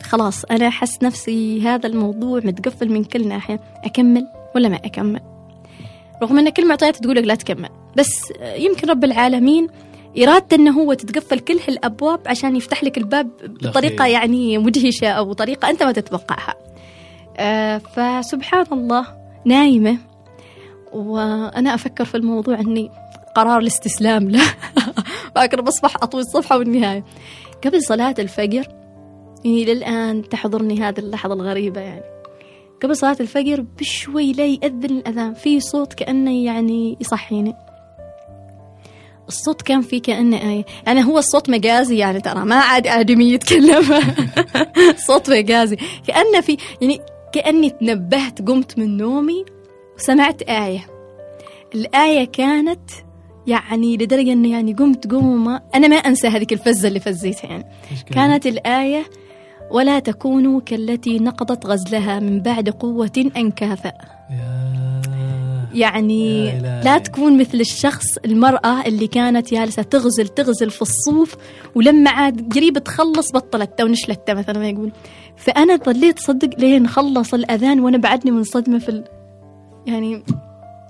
خلاص أنا أحس نفسي هذا الموضوع متقفل من كل ناحية. أكمل ولا ما أكمل؟ رغم أن كل معطيات تقول لك لا تكمل. بس يمكن رب العالمين إرادته أنه هو تتقفل كل هالأبواب عشان يفتح لك الباب بطريقة. يعني مدهشة أو طريقة أنت ما تتوقعها. آه فسبحان الله نايمة وأنا أفكر في الموضوع أني قرار الاستسلام. له باكر بصبح أطوي الصفحة والنهاية قبل صلاة الفجر يعني للآن تحضرني هذه اللحظة الغريبة يعني. قبل صلاة الفجر بشوي لا يأذن الأذان. في صوت كأنه يعني يصحيني. الصوت كان فيه كأنه آية يعني هو الصوت مجازي يعني ترى ما عاد آدمي يتكلم. صوت مجازي. كأنه في يعني كأني تنبهت قمت من نومي وسمعت آية. الآية كانت يعني لدرجة أنه يعني قمت قومة أنا ما أنسى هذيك الفزة اللي فزيتها يعني. كانت الآية ولا تكونوا كالتي نقضت غزلها من بعد قوة أنكاثا يعني لا تكون مثل الشخص المرأة اللي كانت جالسة تغزل تغزل في الصوف ولما عاد قريب تخلص بطلت أو نشلت مثلا ما يقول. فأنا ظليت صدق لين خلص الأذان وأنا بعدني من صدمة في ال... يعني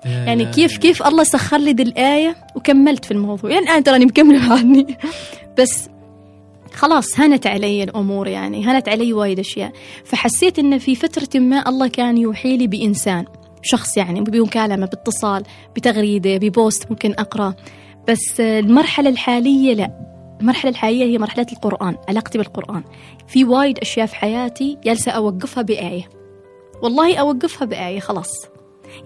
يعني كيف كيف الله سخر لي ذي الآية وكملت في الموضوع. يعني الآن تراني مكملة بعدني. بس خلاص هنت علي الأمور يعني. هنت علي وايد أشياء. فحسيت إن في فترة ما الله كان يوحي لي بإنسان شخص يعني بمكالمة باتصال بتغريدة ببوست ممكن أقرأ. بس المرحلة الحالية لا. المرحلة الحالية هي مرحلة القرآن علاقتي بالقرآن. في وايد أشياء في حياتي جالسة أوقفها بآية. والله أوقفها بآية خلاص.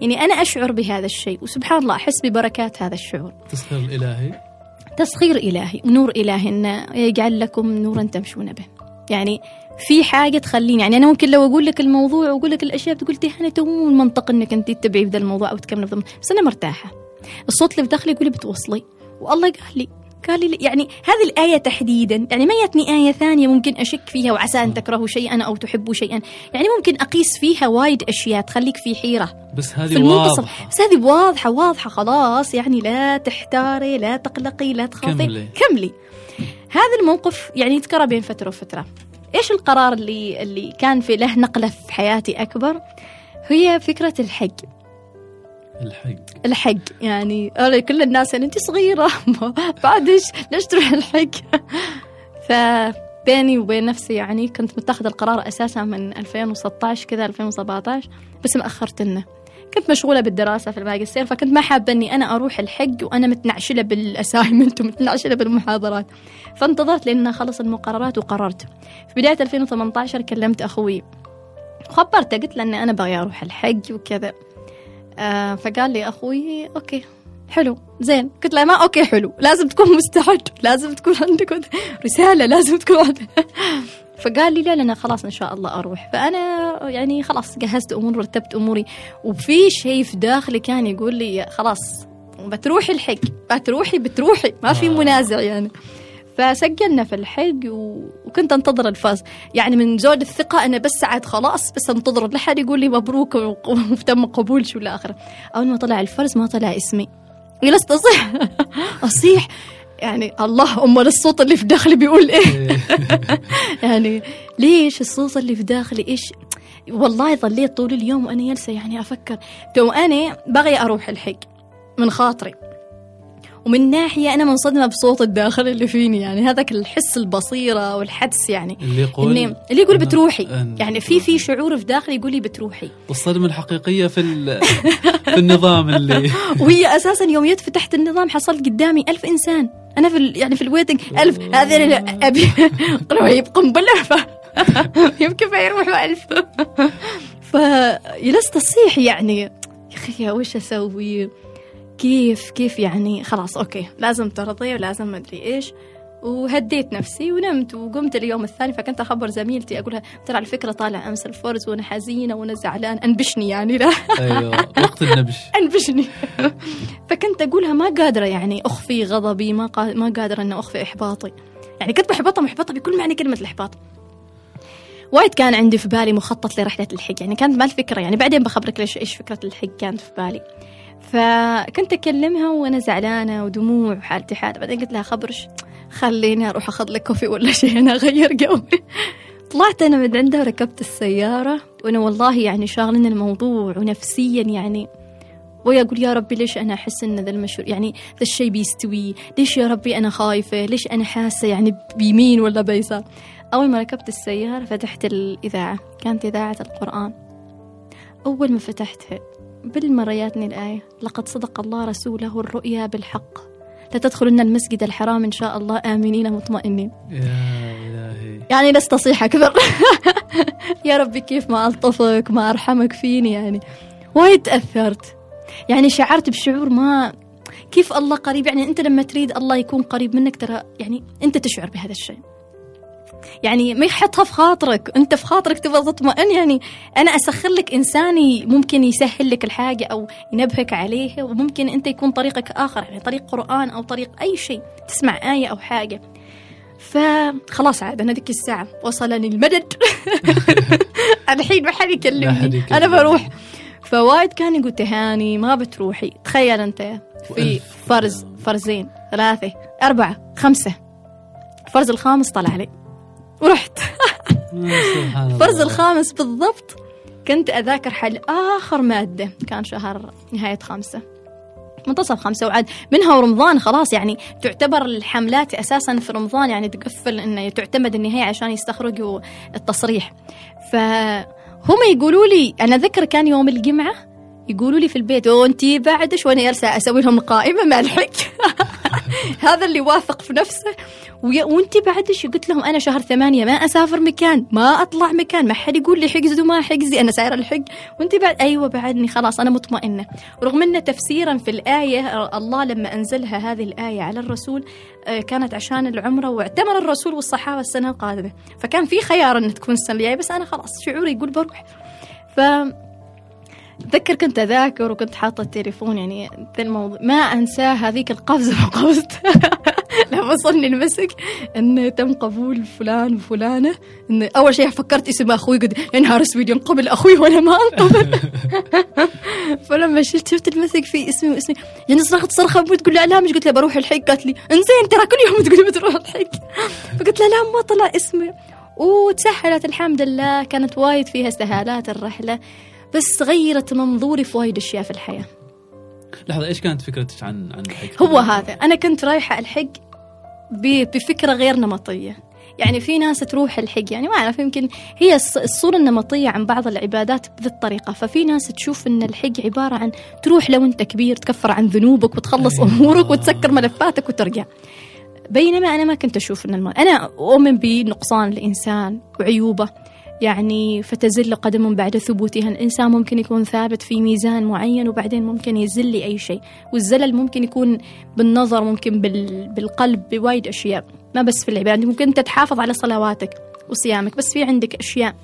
يعني أنا أشعر بهذا الشيء وسبحان الله أحس ببركات هذا الشعور.
تسخير الإلهي.
تسخير إلهي ونور إلهي إنه يجعل لكم نورا تمشون به. يعني في حاجة تخليني يعني أنا ممكن لو أقول لك الموضوع وأقول لك الأشياء بتقول أنا تو المنطق إنك أنت تتبعي في ذا الموضوع أو تكملي بس أنا مرتاحة. الصوت اللي في داخلي يقول لي بتوصلي والله قال لي قال لي يعني هذه الآية تحديدا يعني ما يتني آية ثانية ممكن أشك فيها وعسى أن تكرهوا شيئا أو تحبوا شيئا. يعني ممكن أقيس فيها وايد أشياء تخليك في حيرة.
بس هذه واضحة.
بس هذه واضحة واضحة خلاص يعني لا تحتاري لا تقلقي لا تخافي.
كملي.
كملي. هذا الموقف يعني يتكرر بين فترة وفترة. إيش القرار اللي اللي كان في له نقلة في حياتي أكبر؟ هي فكرة الحج.
الحق.
الحق. يعني كل الناس يعني انت صغيرة. بعد إيش؟ ليش تروح الحق؟ فبيني وبين نفسي يعني كنت متخذ القرار أساسا من 2016 كذا 2017 بس مأخرت لنا كنت مشغولة بالدراسة في الماجستير فكنت ما حابة إني أنا أروح الحج وأنا متنعشلة بالأسايمنت ومتنعشلة بالمحاضرات. فانتظرت لأن أخلص المقررات وقررت. في بداية 2018 كلمت أخوي. وخبرته قلت له إني أنا بغي أروح الحج وكذا. آه فقال لي أخوي okay حلو زين. قلت له ما okay حلو لازم تكون مستعد لازم تكون عندك رسالة لازم تكون عندك. فقال لي لا لا خلاص إن شاء الله أروح. فأنا يعني خلاص جهزت اموري ورتبت أموري وفي شيء في داخلي كان يقول لي خلاص بتروحي الحج بتروحي بتروحي ما في منازع يعني. فسجلنا في الحج و... وكنت انتظر الفاز. يعني من زود الثقة أنا بس ساعات خلاص بس انتظر. لحد يقول لي مبروك وتم قبول شو الآخر أول ما طلع الفرز ما طلع اسمي. جلست أصيح. أصيح. يعني الله أمال الصوت اللي في داخلي بيقول إيه؟ يعني ليش الصوت اللي في داخلي؟ إيش؟ والله ظليت طول اليوم وأنا جالسة يعني أفكر. تو أنا بغي أروح الحج من خاطري. ومن ناحية أنا منصدمة بصوت الداخل اللي فيني يعني هذاك الحس البصيرة والحدس يعني.
اللي يقول
إني اللي يقول بتروحي. يعني في في شعور في داخلي يقول لي بتروحي.
والصدمة الحقيقية في ال- في النظام اللي
وهي أساسا يوم فتحت النظام حصلت قدامي ألف إنسان. أنا في ال- يعني في الويتنج ألف. هذا اللي يجيب قنبله ف يمكن ما يروحوا ألف. فجلست اصيح يعني يا أخي وش أسوي؟ كيف كيف يعني خلاص أوكي لازم ترضي ولازم ما أدري إيش. وهديت نفسي ونمت وقمت اليوم الثاني فكنت أخبر زميلتي أقولها ترى على فكرة طالع أمس الفرز وأنا حزينة وأنا زعلان أنبشني يعني لا.
أيوه وقت النبش.
أنبشني. فكنت أقولها ما قادرة يعني أخفي غضبي ما قا... ما قادرة ان أخفي إحباطي. يعني كنت محبطه محبطه بكل معنى كلمة الإحباط. وايد كان عندي في بالي مخطط لرحلة الحج يعني كانت ما الفكرة يعني بعدين بخبرك ليش إيش فكرة الحج كانت في بالي. فكنت أكلمها وأنا زعلانة ودموع وحالتي حاله بعدين قلت لها خبرش خليني أروح أخذ لك coffee ولا شيء أنا أغير جو طلعت أنا من عندها وركبت السيارة وأنا والله يعني شاغلني الموضوع ونفسيا يعني. ويقول يا ربي ليش أنا أحس إن ذا المشروع يعني ذا الشيء بيستوي؟ ليش يا ربي أنا خايفة؟ ليش أنا حاسة يعني بيمين ولا بيسار؟ أول ما ركبت السيارة فتحت الإذاعة كانت إذاعة القرآن. أول ما فتحتها بالمرياتني الآية. لقد صدق الله رسوله الرؤيا بالحق. لتدخلن المسجد الحرام إن شاء الله آمنين مطمئنين.
يا إلهي.
يعني لست أصيح أكثر يا ربي كيف ما ألطفك ما أرحمك فيني يعني. وايد تأثرت. يعني شعرت بشعور ما كيف الله قريب؟ يعني أنت لما تريد الله يكون قريب منك ترى يعني أنت تشعر بهذا الشيء. يعني ما يحطها في خاطرك. أنت في خاطرك تبغى تطمئن. يعني أنا أسخر لك إنساني ممكن يسهل لك الحاجة أو ينبهك عليها وممكن أنت يكون طريقك آخر يعني طريق قرآن أو طريق أي شيء تسمع آية أو حاجة. فخلاص عاد أنا ذيك الساعة وصلني المدد. الحين ما حد يكلمني. أنا بروح. فوايد كان يقول تهاني ما بتروحي. تخيل أنت في فرز فرزين ثلاثة أربعة خمسة. الفرز الخامس طلع لي. ورحت. الفرز الخامس بالضبط كنت أذاكر حل آخر مادة كان شهر نهاية خمسة منتصف خمسة وعاد. منها ورمضان خلاص يعني تعتبر الحملات أساسا في رمضان يعني تقفل إنه تعتمد النهاية عشان يستخرجوا التصريح. فهم يقولوا لي أنا ذكر كان يوم الجمعة يقولوا لي في البيت وانت بعدش وأنا جالسة أسوي لهم قائمة ما الحق هذا اللي واثق في نفسه. وانت بعدش قلت لهم أنا شهر ثمانية ما أسافر مكان ما أطلع مكان ما حد يقول لي حجز وما حجزي أنا سايرة الحج. وانت بعد؟ أيوه بعدني خلاص أنا مطمئنة. رغم أن تفسيرا في الآية الله لما أنزلها هذه الآية على الرسول آه، كانت عشان العمرة واعتمر الرسول والصحابة السنة القادمة. فكان في خيار أن تكون السنة الجاية بس أنا خلاص شعوري يقول بروح. ف اتذكر كنت أذاكر وكنت حاطة التليفون يعني في الموضوع ما انساه هذيك القفزة وقفزت لما وصلني المسك. إن تم قبول فلان وفلانة. إن أول شيء فكرت اسم أخوي قد يا نهار اسود ينقبل أخوي وأنا ما انقبل فلما شلت شفت المسك في اسمي واسمي. يعني صرخت صرخه تقول لا لا مش قلت لها بروح الحج قالت لي إنزين ترى كل يوم تقولي بتروح الحج فقلت لها لا ما طلع اسمي. وتسهلت الحمد لله. كانت وايد فيها استهالات الرحلة. بس غيرت منظوري في وايد أشياء في الحياة.
لحظة إيش كانت فكرتك عن عن الحج؟
هو هذا. أنا كنت رايحة الحج بفكرة غير نمطية. يعني في ناس تروح الحج يعني ما أعرف يمكن هي الصورة النمطية عن بعض العبادات بذي الطريقة. ففي ناس تشوف إن الحج عبارة عن تروح لو أنت كبير تكفر عن ذنوبك وتخلص أيوة. أمورك وتسكر ملفاتك وترجع. بينما أنا ما كنت أشوف إن الم... أنا أؤمن بنقصان الإنسان وعيوبه. يعني فتزل قدم بعد ثبوتها. الإنسان ممكن يكون ثابت في ميزان معين وبعدين ممكن يزل أي شيء. والزلل ممكن يكون بالنظر ممكن بالقلب بوايد أشياء. ما بس في العبادة ممكن أنت تحافظ على صلواتك وصيامك بس في عندك أشياء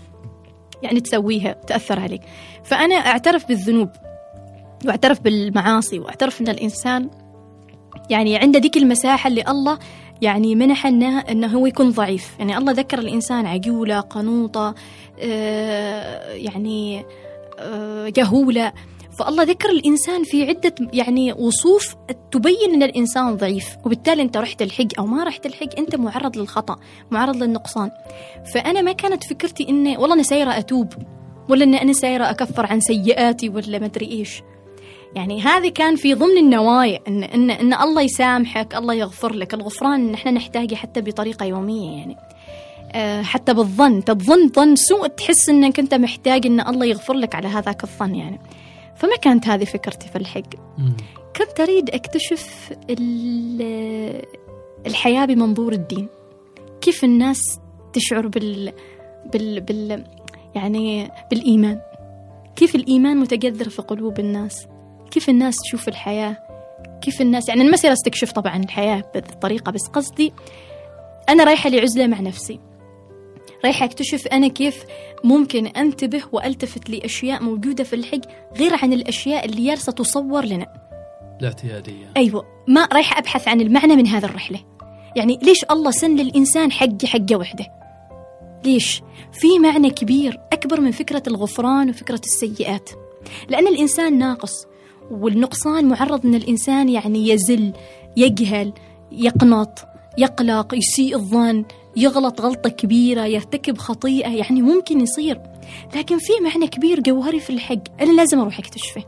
يعني تسويها تأثر عليك. فأنا أعترف بالذنوب وأعترف بالمعاصي وأعترف أن الإنسان يعني عنده ذيك المساحة اللي الله يعني منح انه هو يكون ضعيف. يعني الله ذكر الإنسان عجولة قنوطة آه يعني آه جهولة. فالله ذكر الإنسان في عدة يعني وصوف تبين إن الإنسان ضعيف. وبالتالي أنت رحت الحج أو ما رحت الحج أنت معرض للخطأ معرض للنقصان. فأنا ما كانت فكرتي إني والله أنا سايرة أتوب ولا ان أنا سايرة أكفر عن سيئاتي ولا ما أدري إيش. يعني هذه كان في ضمن النوايا ان ان إن الله يسامحك الله يغفر لك. الغفران نحن نحتاجه حتى بطريقة يومية يعني. أه حتى بالظن. تظن ظن سوء تحس إنك أنت محتاج إن الله يغفر لك على هذاك الظن يعني. فما كانت هذه فكرتي في الحق. كنت أريد أكتشف الحياة بمنظور الدين. كيف الناس تشعر بال بال بال يعني بالإيمان. كيف الإيمان متجذر في قلوب الناس. كيف الناس تشوف الحياة؟ كيف الناس يعني المسيرة استكشف طبعا الحياة بالطريقة بس قصدي أنا رايحة لعزلة مع نفسي. رايحة أكتشف أنا كيف ممكن أنتبه وألتفت لأشياء موجودة في الحج غير عن الأشياء اللي جالسة تصور لنا.
الاعتيادية
أيوة ما رايحة أبحث عن المعنى من هذه الرحلة. يعني ليش الله سن للإنسان حق حقة وحدة؟ ليش؟ في معنى كبير أكبر من فكرة الغفران وفكرة السيئات. لأن الإنسان ناقص. والنقصان معرض إن الإنسان يعني يزل يجهل يقنط يقلق يسيء الظن يغلط غلطة كبيرة يرتكب خطيئة يعني ممكن يصير. لكن في معنى كبير جوهري في الحق أنا لازم أروح أكتشفه.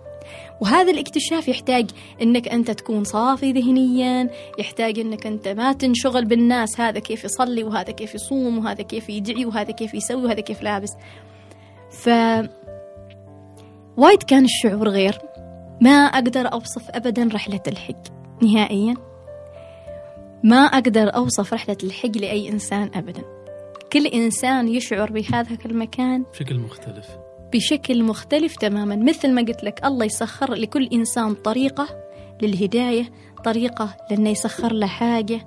وهذا الاكتشاف يحتاج إنك أنت تكون صافي ذهنيا يحتاج إنك أنت ما تنشغل بالناس هذا كيف يصلي وهذا كيف يصوم وهذا كيف يدعي وهذا كيف يسوي وهذا كيف لابس. ف وايد كان الشعور غير. ما أقدر أوصف أبدا رحلة الحج. نهائيا ما أقدر أوصف رحلة الحج لأي إنسان أبدا. كل إنسان يشعر بهذا المكان
بشكل مختلف.
بشكل مختلف تماما. مثل ما قلت لك الله يسخر لكل إنسان طريقة للهداية طريقة لأنه يسخر له حاجة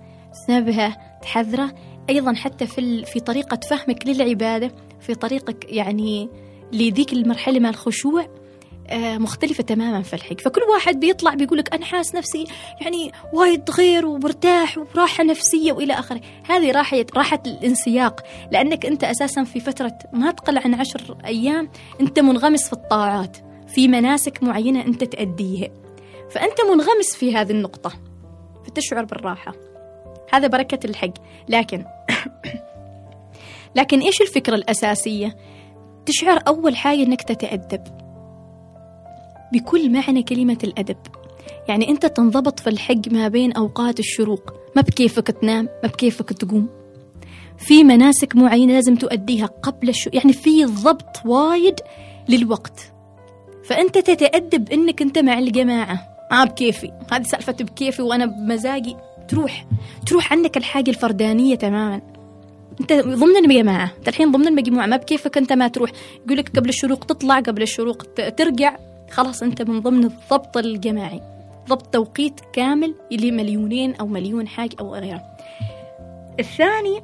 تنبهه تحذره. أيضا حتى في, في طريقة فهمك للعبادة في طريقك يعني لذيك المرحلة مع الخشوع. مختلفة تماما في الحق فكل واحد بيطلع بيقولك أنا حاس نفسي يعني وايد غير ومرتاح وراحة نفسية وإلى آخره. هذه راحة راحة الانسياق. لأنك أنت أساسا في فترة ما تقل عن عشر أيام أنت منغمس في الطاعات في مناسك معينة أنت تأديها. فأنت منغمس في هذه النقطة فتشعر بالراحة. هذا بركة الحق لكن لكن إيش الفكرة الأساسية؟ تشعر أول حاجة أنك تتأدب. بكل معنى كلمة الأدب. يعني أنت تنضبط في الحق ما بين أوقات الشروق. ما بكيفك تنام ما بكيفك تقوم. في مناسك معينة لازم تؤديها قبل الشو يعني في ضبط وايد للوقت. فأنت تتأدب أنك أنت مع الجماعة. ما بكيفي. هذه سالفة بكيفي وأنا بمزاجي تروح تروح عنك الحاجة الفردانية تماما. أنت ضمن الجماعة أنت الحين ضمن المجموعة. ما بكيفك أنت ما تروح. يقول لك قبل الشروق تطلع قبل الشروق ترجع. خلاص انت من ضمن الضبط الجماعي. ضبط توقيت كامل اللي مليونين أو مليون حاجة أو غيره. الثاني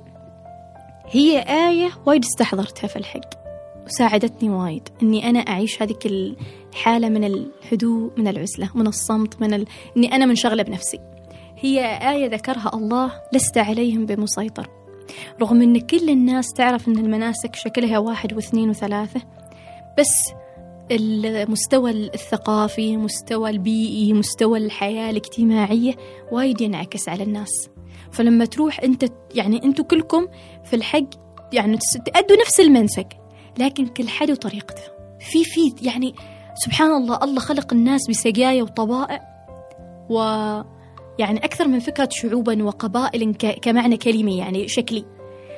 هي آية وايد استحضرتها في الحق وساعدتني وايد إني أنا أعيش هذيك الحالة من الهدوء من العزلة من الصمت من ال... إني أنا منشغلة بنفسي. هي آية ذكرها الله لست عليهم بمسيطر. رغم أن كل الناس تعرف أن المناسك شكلها واحد واثنين وثلاثة بس المستوى الثقافي مستوى البيئي مستوى الحياة الاجتماعية وايد ينعكس على الناس. فلما تروح أنت يعني أنتوا كلكم في الحق يعني تأدوا نفس المنسك لكن كل حد وطريقته. في في يعني سبحان الله الله خلق الناس بسجايا وطبائع و يعني أكثر من فكرة شعوبا وقبائل كمعنى كلمة يعني شكلي.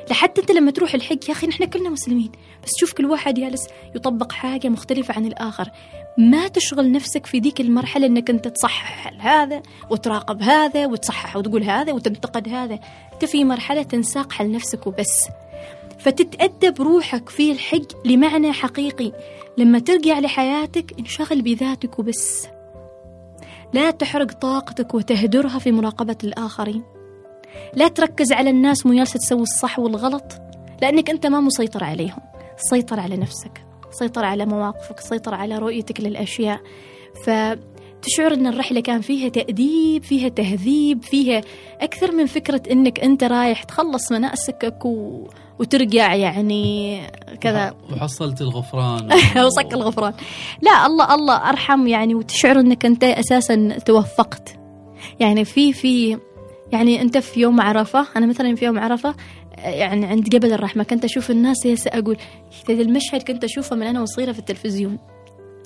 لحتى أنت لما تروح الحج يا أخي نحن كلنا مسلمين بس شوف كل واحد جالس يطبق حاجة مختلفة عن الآخر. ما تشغل نفسك في ذيك المرحلة أنك أنت تصحح هذا وتراقب هذا وتصحح وتقول هذا وتنتقد هذا. أنت في مرحلة تنساق حل نفسك وبس. فتتأدب روحك في الحج لمعنى حقيقي. لما ترجع لحياتك انشغل بذاتك وبس. لا تحرق طاقتك وتهدرها في مراقبة الآخرين. لا تركز على الناس مو تسوي الصح والغلط لأنك أنت ما مسيطر عليهم. سيطر على نفسك سيطر على مواقفك سيطر على رؤيتك للأشياء. فتشعر أن الرحلة كان فيها تأديب فيها تهذيب فيها أكثر من فكرة أنك أنت رايح تخلص مناسكك و... وترجع يعني كذا.
وحصلت الغفران.
وصك الغفران. لا الله الله أرحم يعني وتشعر إنك أنت أساسا توفقت. يعني في في يعني أنت في يوم عرفة أنا مثلا في يوم عرفة يعني عند جبل الرحمة كنت أشوف الناس هسه أقول هذا المشهد كنت أشوفه من أنا وصغيرة في التلفزيون.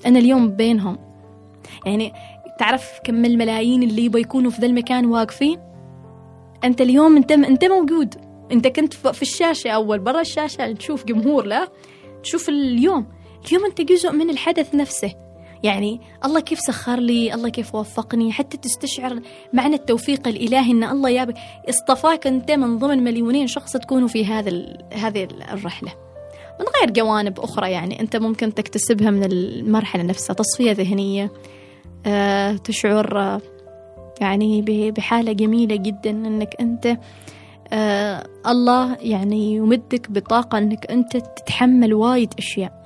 أنا اليوم بينهم. يعني تعرف كم الملايين اللي يبغى يكونوا في ذا المكان واقفين؟ أنت اليوم أنت أنت موجود. أنت كنت في الشاشة أول برا الشاشة تشوف جمهور لا؟ تشوف اليوم. اليوم أنت جزء من الحدث نفسه. يعني الله كيف سخر لي الله كيف وفقني حتى تستشعر معنى التوفيق الإلهي أن الله يابك. اصطفاك أنت من ضمن مليونين شخص تكونوا في هذا هذه الرحلة. من غير جوانب أخرى يعني أنت ممكن تكتسبها من المرحلة نفسها تصفية ذهنية أه تشعر آه، يعني بحالة جميلة جدا أنك أنت آه الله يعني يمدك بطاقة أنك أنت تتحمل وايد أشياء.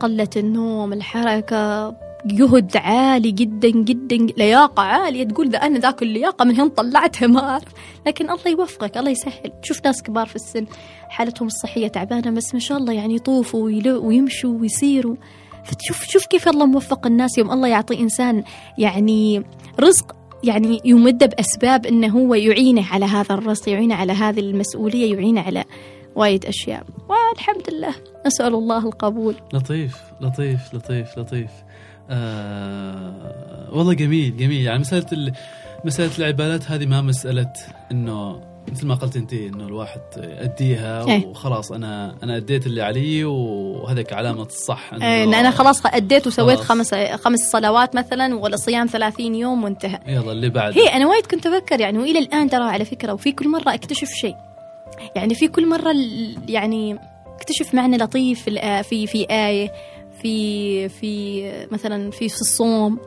قلة النوم الحركة جهد عالي جدا جدا لياقة عالية. تقول ذا أنا ذاك اللياقة من هنا طلعتها ما أعرف. لكن الله يوفقك الله يسهل. تشوف ناس كبار في السن حالتهم الصحية تعبانة بس ما شاء الله يعني يطوفوا ويمشوا ويسيروا فتشوف شوف كيف الله موفق الناس يوم الله يعطي إنسان يعني رزق يعني يمد بأسباب أنه هو يعينه على هذا الرزق يعينه على هذه المسؤولية يعينه على وايد أشياء. والحمد لله. نسأل الله القبول.
لطيف لطيف لطيف لطيف. آه والله جميل جميل. يعني مسألة مسألة العبادات هذه ما مسألة إنه مثل ما قلت انت إنه الواحد يأديها إيه. وخلاص أنا أنا أديت اللي علي وهذاك علامة الصح
إنه إيه، إن أنا خلاص أديت وسويت خمس خمس صلوات مثلا ولا صيام 30 يوم وانتهى.
يلا اللي بعد.
هي أنا وايد كنت أفكر يعني وإلى الآن ترى على فكرة وفي كل مرة أكتشف شيء. يعني في كل مرة يعني اكتشف معنى لطيف في في في آية في في مثلا في الصوم.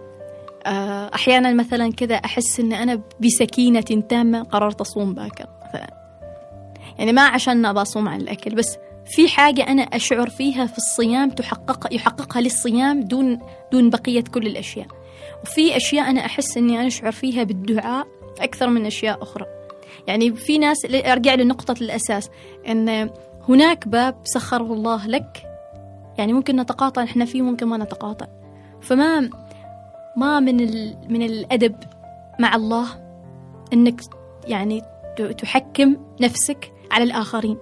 آه، أحيانا مثلا كذا أحس أن أنا بسكينة تامة قررت أصوم باكر مثلا. يعني ما عشان أبى أصوم عن الأكل بس في حاجة أنا أشعر فيها في الصيام تحقق يحققها للصيام دون دون بقية كل الأشياء. وفي أشياء أنا أحس إني أنا أشعر فيها بالدعاء أكثر من أشياء أخرى. يعني في ناس أرجع لنقطة الأساس أن هناك باب سخره الله لك يعني ممكن نتقاطع إحنا فيه ممكن ما نتقاطع. فما ما من ال... من الأدب مع الله أنك يعني تحكم نفسك على الآخرين.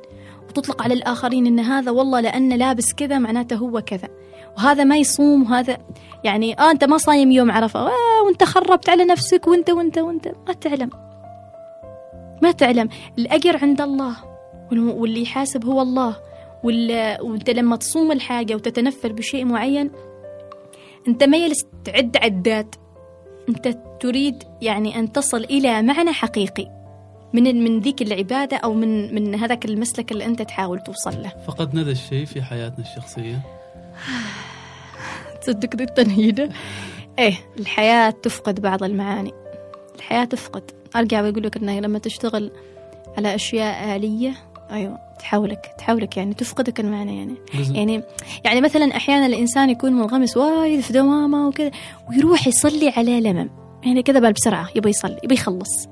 وتطلق على الآخرين إن هذا والله لأنه لابس كذا معناته هو كذا. وهذا ما يصوم وهذا يعني آه أنت ما صايم يوم عرفة آه وأنت خربت على نفسك وأنت وأنت وأنت ما تعلم. ما تعلم الأجر عند الله واللي يحاسب هو الله وانت لما تصوم الحاجة وتتنفل بشيء معين انت ما يلس تعد عدات انت تريد يعني أن تصل إلى معنى حقيقي من من ذيك العبادة أو من من هذاك المسلك اللي أنت تحاول توصل له.
فقدنا ذا الشيء في حياتنا الشخصية.
تصدق ذي التنهيدة؟ إيه الحياة تفقد بعض المعاني. الحياة تفقد، أرجع وأقول لك إنه لما تشتغل على أشياء آلية أيوه تحاولك تحاولك يعني تفقدك المعنى يعني. يعني يعني مثلا أحيانا الإنسان يكون منغمس وايد في دوامة وكذا ويروح يصلي على لمم. يعني كذا بسرعة يبغى يصلي يبغى يخلص.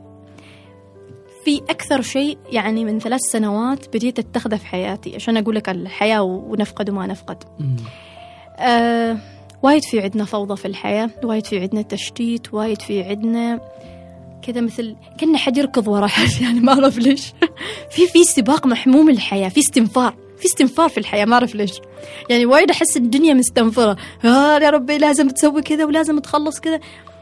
في أكثر شيء يعني من ثلاث سنوات بديت أتخذه في حياتي. عشان أقول لك الحياة ونفقد وما نفقد. آه وايد في عندنا فوضى في الحياة وايد في عندنا تشتيت وايد في عندنا كذا مثل كنا حد يركض ورا حد يعني ما أعرف ليش. في في سباق محموم الحياة في استنفار في استنفار في الحياة ما أعرف ليش. يعني وايد أحس الدنيا مستنفرة. آه يا ربي لازم تسوي كذا ولازم تخلص كذا.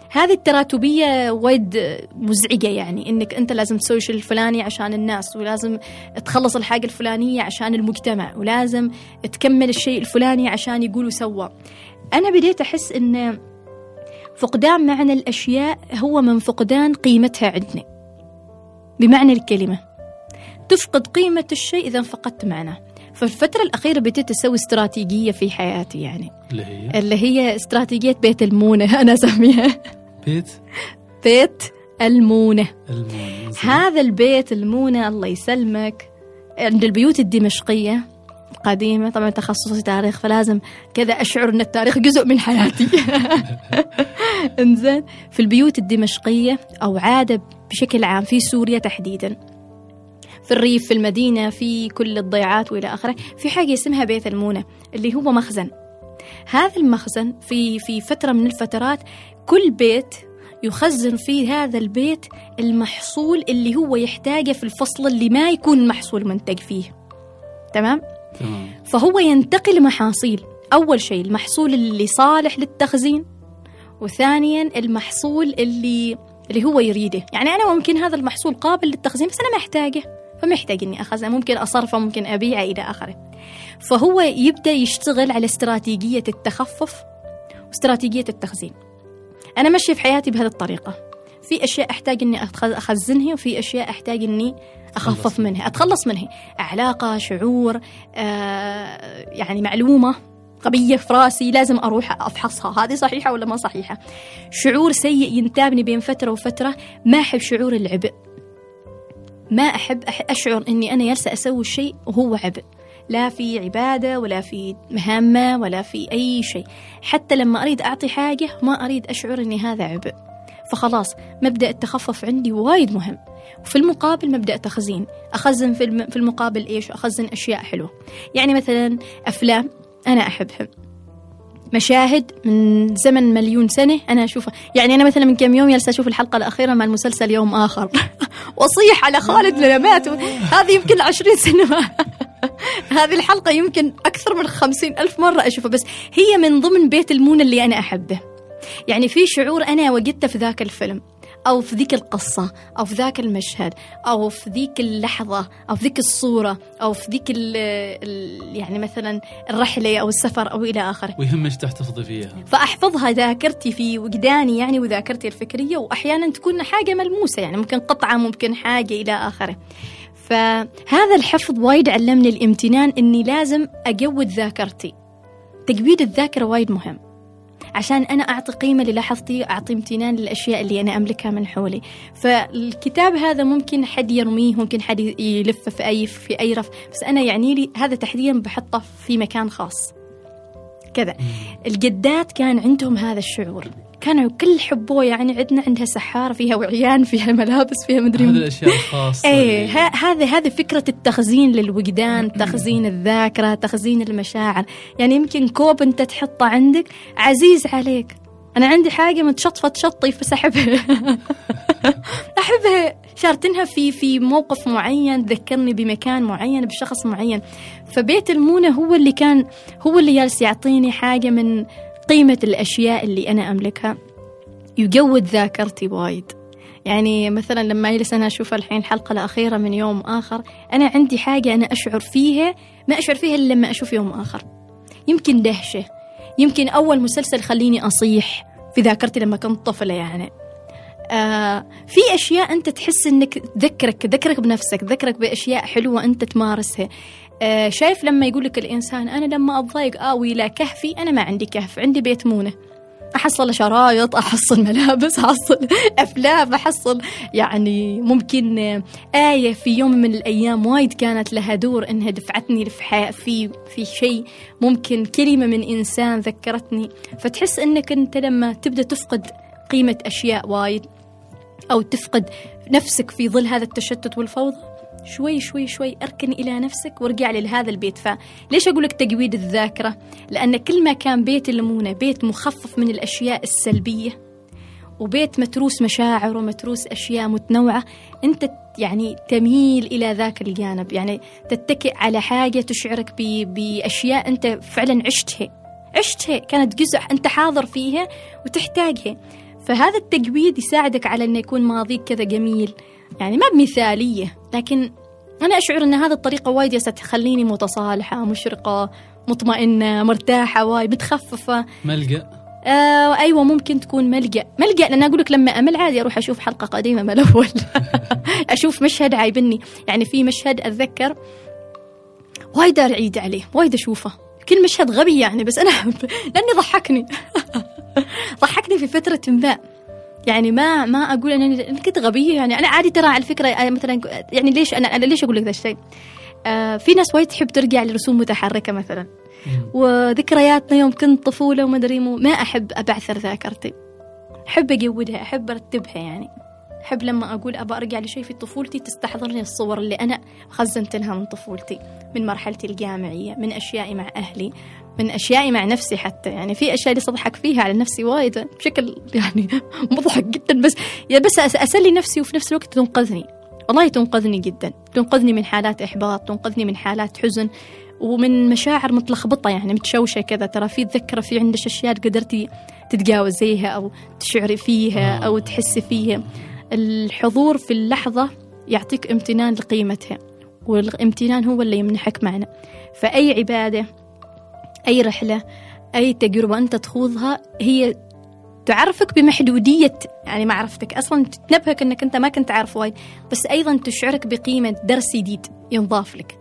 هذه التراتبية وايد مزعجة يعني إنك أنت لازم تسوي الشيء الفلاني عشان الناس ولازم تخلص الحاجة الفلانية عشان المجتمع ولازم تكمل الشيء الفلاني عشان يقولوا سوى أنا بديت أحس إن فقدان معنى الأشياء هو من فقدان قيمتها عندنا. بمعنى الكلمة تفقد قيمة الشيء إذا فقدت معناه. في الفترة الأخيرة بديت أسوي استراتيجية في حياتي يعني.
اللي هي؟
اللي هي استراتيجية بيت المونة أنا أسميها.
بيت؟
بيت المونة.
المونة
هذا البيت المونة الله يسلمك. عند البيوت الدمشقية القديمة طبعا تخصصي تاريخ فلازم كذا أشعر أن التاريخ جزء من حياتي. إنزين في البيوت الدمشقية أو عادة بشكل عام في سوريا تحديدا. في الريف في المدينة في كل الضيعات وإلى آخره. في حاجة اسمها بيت المونة اللي هو مخزن. هذا المخزن في في فترة من الفترات كل بيت يخزن في هذا البيت المحصول اللي هو يحتاجه في الفصل اللي ما يكون المحصول منتج فيه. تمام؟ فهو ينتقل محاصيل. أول شيء المحصول اللي صالح للتخزين وثانيا المحصول اللي اللي هو يريده. يعني أنا ممكن هذا المحصول قابل للتخزين بس أنا ما أحتاجه فمحتاج إني أخزنه. ممكن أصرفه ممكن أبيعه إلى آخره. فهو يبدأ يشتغل على استراتيجية التخفف واستراتيجية التخزين. أنا ماشية في حياتي بهذه الطريقة. في أشياء أحتاج إني أخزنها وفي أشياء أحتاج إني أخفف منها أتخلص منها. علاقة شعور آه يعني معلومة قضية في رأسي لازم أروح أفحصها. هذه صحيحة ولا ما صحيحة؟ شعور سيء ينتابني بين فترة وفترة. ما أحب شعور العبء. ما أحب أشعر أني أنا جالسة أسوي شيء وهو عبء. لا في عبادة ولا في مهمة ولا في أي شيء. حتى لما أريد أعطي حاجة ما أريد أشعر أني هذا عبء. فخلاص مبدأ التخفف عندي وايد مهم. وفي المقابل مبدأ تخزين. أخزن في المقابل إيش؟ أخزن أشياء حلوة. يعني مثلا أفلام أنا أحبها. مشاهد من زمن مليون سنة أنا أشوفها. يعني أنا مثلا من كم يوم جالسة أشوف الحلقة الأخيرة مع المسلسل يوم آخر. وأصيح على خالد لنبات هذه يمكن عشرين سنة هذه الحلقة يمكن أكثر من خمسين ألف مرة أشوفها. بس هي من ضمن بيت المون اللي أنا أحبه. يعني في شعور أنا وجدته في ذاك الفيلم أو في ذيك القصة أو في ذاك المشهد أو في ذيك اللحظة أو في ذيك الصورة أو في ذيك ال ال يعني مثلا الرحلة أو السفر أو إلى آخره.
ويهمش تحتفظي فيها
فأحفظها ذاكرتي في وجداني يعني وذاكرتي الفكرية وأحيانا تكون حاجة ملموسة يعني ممكن قطعة ممكن حاجة إلى آخره. فهذا الحفظ وايد علمني الامتنان إني لازم أجود ذاكرتي. تجويد الذاكرة وايد مهم. عشان أنا أعطي قيمة اللي لاحظتي أعطي امتنان للأشياء اللي أنا أملكها من حولي. فالكتاب هذا ممكن حد يرميه ممكن حد يلفه في أي في أي رف. بس أنا يعني لي هذا تحديدا بحطه في مكان خاص. كذا. الجدات كان عندهم هذا الشعور. كانوا كل حبوه يعني عندنا عندها سحارة فيها وعيان فيها ملابس فيها مدري
هذه الأشياء الخاصة
إيه
اللي-
هذا هذه فكرة التخزين للوجدان تخزين الذاكرة تخزين المشاعر. يعني يمكن كوب أنت تحطه عندك عزيز عليك. أنا عندي حاجة متشطفة تشطي بس احبها أحبها. شارتنها في في موقف معين تذكرني بمكان معين بشخص معين. فبيت المونة هو اللي كان هو اللي جالس يعطيني حاجة من قيمة الأشياء اللي أنا أملكها يجود ذاكرتي وايد. يعني مثلا لما يجلس أنا أشوف الحين الحلقة الأخيرة من يوم آخر أنا عندي حاجة أنا أشعر فيها ما أشعر فيها إلا لما أشوف يوم آخر. يمكن دهشة. يمكن أول مسلسل خليني أصيح في ذاكرتي لما كنت طفلة يعني. آه في أشياء أنت تحس إنك تذكرك تذكرك بنفسك تذكرك بأشياء حلوة أنت تمارسها. آه شايف لما يقول لك الإنسان أنا لما أتضايق آوي إلى كهفي أنا ما عندي كهف عندي بيت مونة. أحصل شرايط أحصل ملابس أحصل أفلام أحصل يعني ممكن آه، آية في يوم من الأيام وايد كانت لها دور إنها دفعتني في في شيء ممكن كلمة من إنسان ذكرتني. فتحس إنك أنت لما تبدأ تفقد قيمة أشياء وايد أو تفقد نفسك في ظل هذا التشتت والفوضى. شوي شوي شوي أركن إلى نفسك وارجع لهذا البيت. فليش أقول لك تجويد الذاكرة؟ لأن كل ما كان بيت المونة بيت مخفف من الأشياء السلبية وبيت متروس مشاعر ومتروس أشياء متنوعة أنت يعني تميل إلى ذاك الجانب. يعني تتكئ على حاجة تشعرك ب- بأشياء أنت فعلا عشتها. عشتها كانت جزء أنت حاضر فيها وتحتاجها. فهذا التجويد يساعدك على أنه يكون ماضيك كذا جميل. يعني ما بمثالية لكن أنا أشعر أن هذه الطريقة وايد يا تخليني متصالحة مشرقة مطمئنة مرتاحة وايد متخففة.
ملجأ؟
آه أيوه ممكن تكون ملجأ. ملجأ لأن أقول لك لما أمل عادي أروح أشوف حلقة قديمة من الأول. أشوف مشهد عايبني. يعني في مشهد أتذكر وايد اعيد عليه وايد أشوفه. كل مشهد غبي يعني بس أنا لأني ضحكني. ضحكني في فترة ما. يعني ما ما أقول أنا أنا كنت غبية يعني. أنا عادي ترى على فكره مثلا يعني ليش أنا أنا ليش أقول لك ذا الشيء؟ آه في ناس وايد تحب ترجع لرسوم متحركة مثلا. وذكرياتنا يوم كنت طفولة وما أدري مو ما أحب أبعثر ذاكرتي. أحب أجودها أحب أرتبها يعني. أحب لما أقول أبى أرجع لشيء في طفولتي تستحضرني الصور اللي أنا خزنت لها من طفولتي من مرحلتي الجامعية من أشيائي مع أهلي من أشيائي مع نفسي حتى. يعني في أشياء اللي أضحك فيها على نفسي وايد بشكل يعني مضحك جدا بس يا بس أس- أسلي نفسي وفي نفس الوقت تنقذني. والله تنقذني جدا. تنقذني من حالات إحباط تنقذني من حالات حزن ومن مشاعر متلخبطة يعني متشوشة كذا. ترى في تذكرة في عندك أشياء قدرتي تتجاوزيها أو تشعري فيها أو تحسي فيها. الحضور في اللحظة يعطيك امتنان لقيمتها والامتنان هو اللي يمنحك معنى. فأي عبادة أي رحلة أي تجربة أنت تخوضها هي تعرفك بمحدودية يعني معرفتك أصلا تنبهك أنك أنت ما كنت عارف وايد بس أيضا تشعرك بقيمة درس جديد ينضاف لك.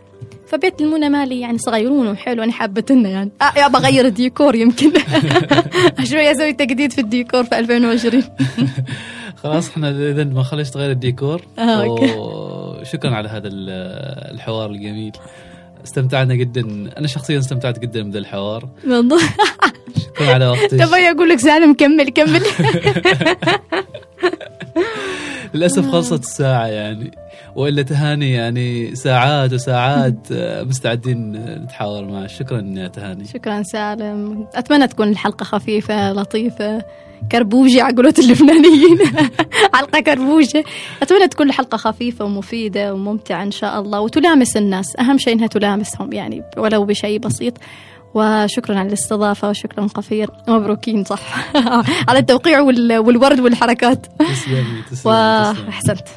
فبيت المونة مالي يعني صغيرون وحلو أنا حابتنا يعني آه يا بغير الديكور يمكن. شوي أسوي تجديد في الديكور في 2020
خلاص إحنا اذا ما خليش تغير الديكور.
آه،.
وشكرا على هذا ال- الحوار الجميل. استمتعنا جدا. أنا شخصيا استمتعت جدا بهذا الحوار. شكرا على وقتك.
تبغى أقول لك سالم كمل كمل.
للأسف خلصت الساعة يعني. وإلا تهاني يعني ساعات وساعات مستعدين نتحاور معك. شكرا يا تهاني.
شكرا سالم. أتمنى تكون الحلقة خفيفة لطيفة. كربوجة على قولة اللبنانيين. حلقة كربوجة. أتمنى تكون الحلقة خفيفة ومفيدة وممتعة إن شاء الله وتلامس الناس. أهم شيء إنها تلامسهم يعني ولو بشيء بسيط. وشكرا على الاستضافة وشكرا قفير مبروكين صح. على التوقيع وال- والورد والحركات.
تسلمي تسلمي تسلمي.
وأحسنت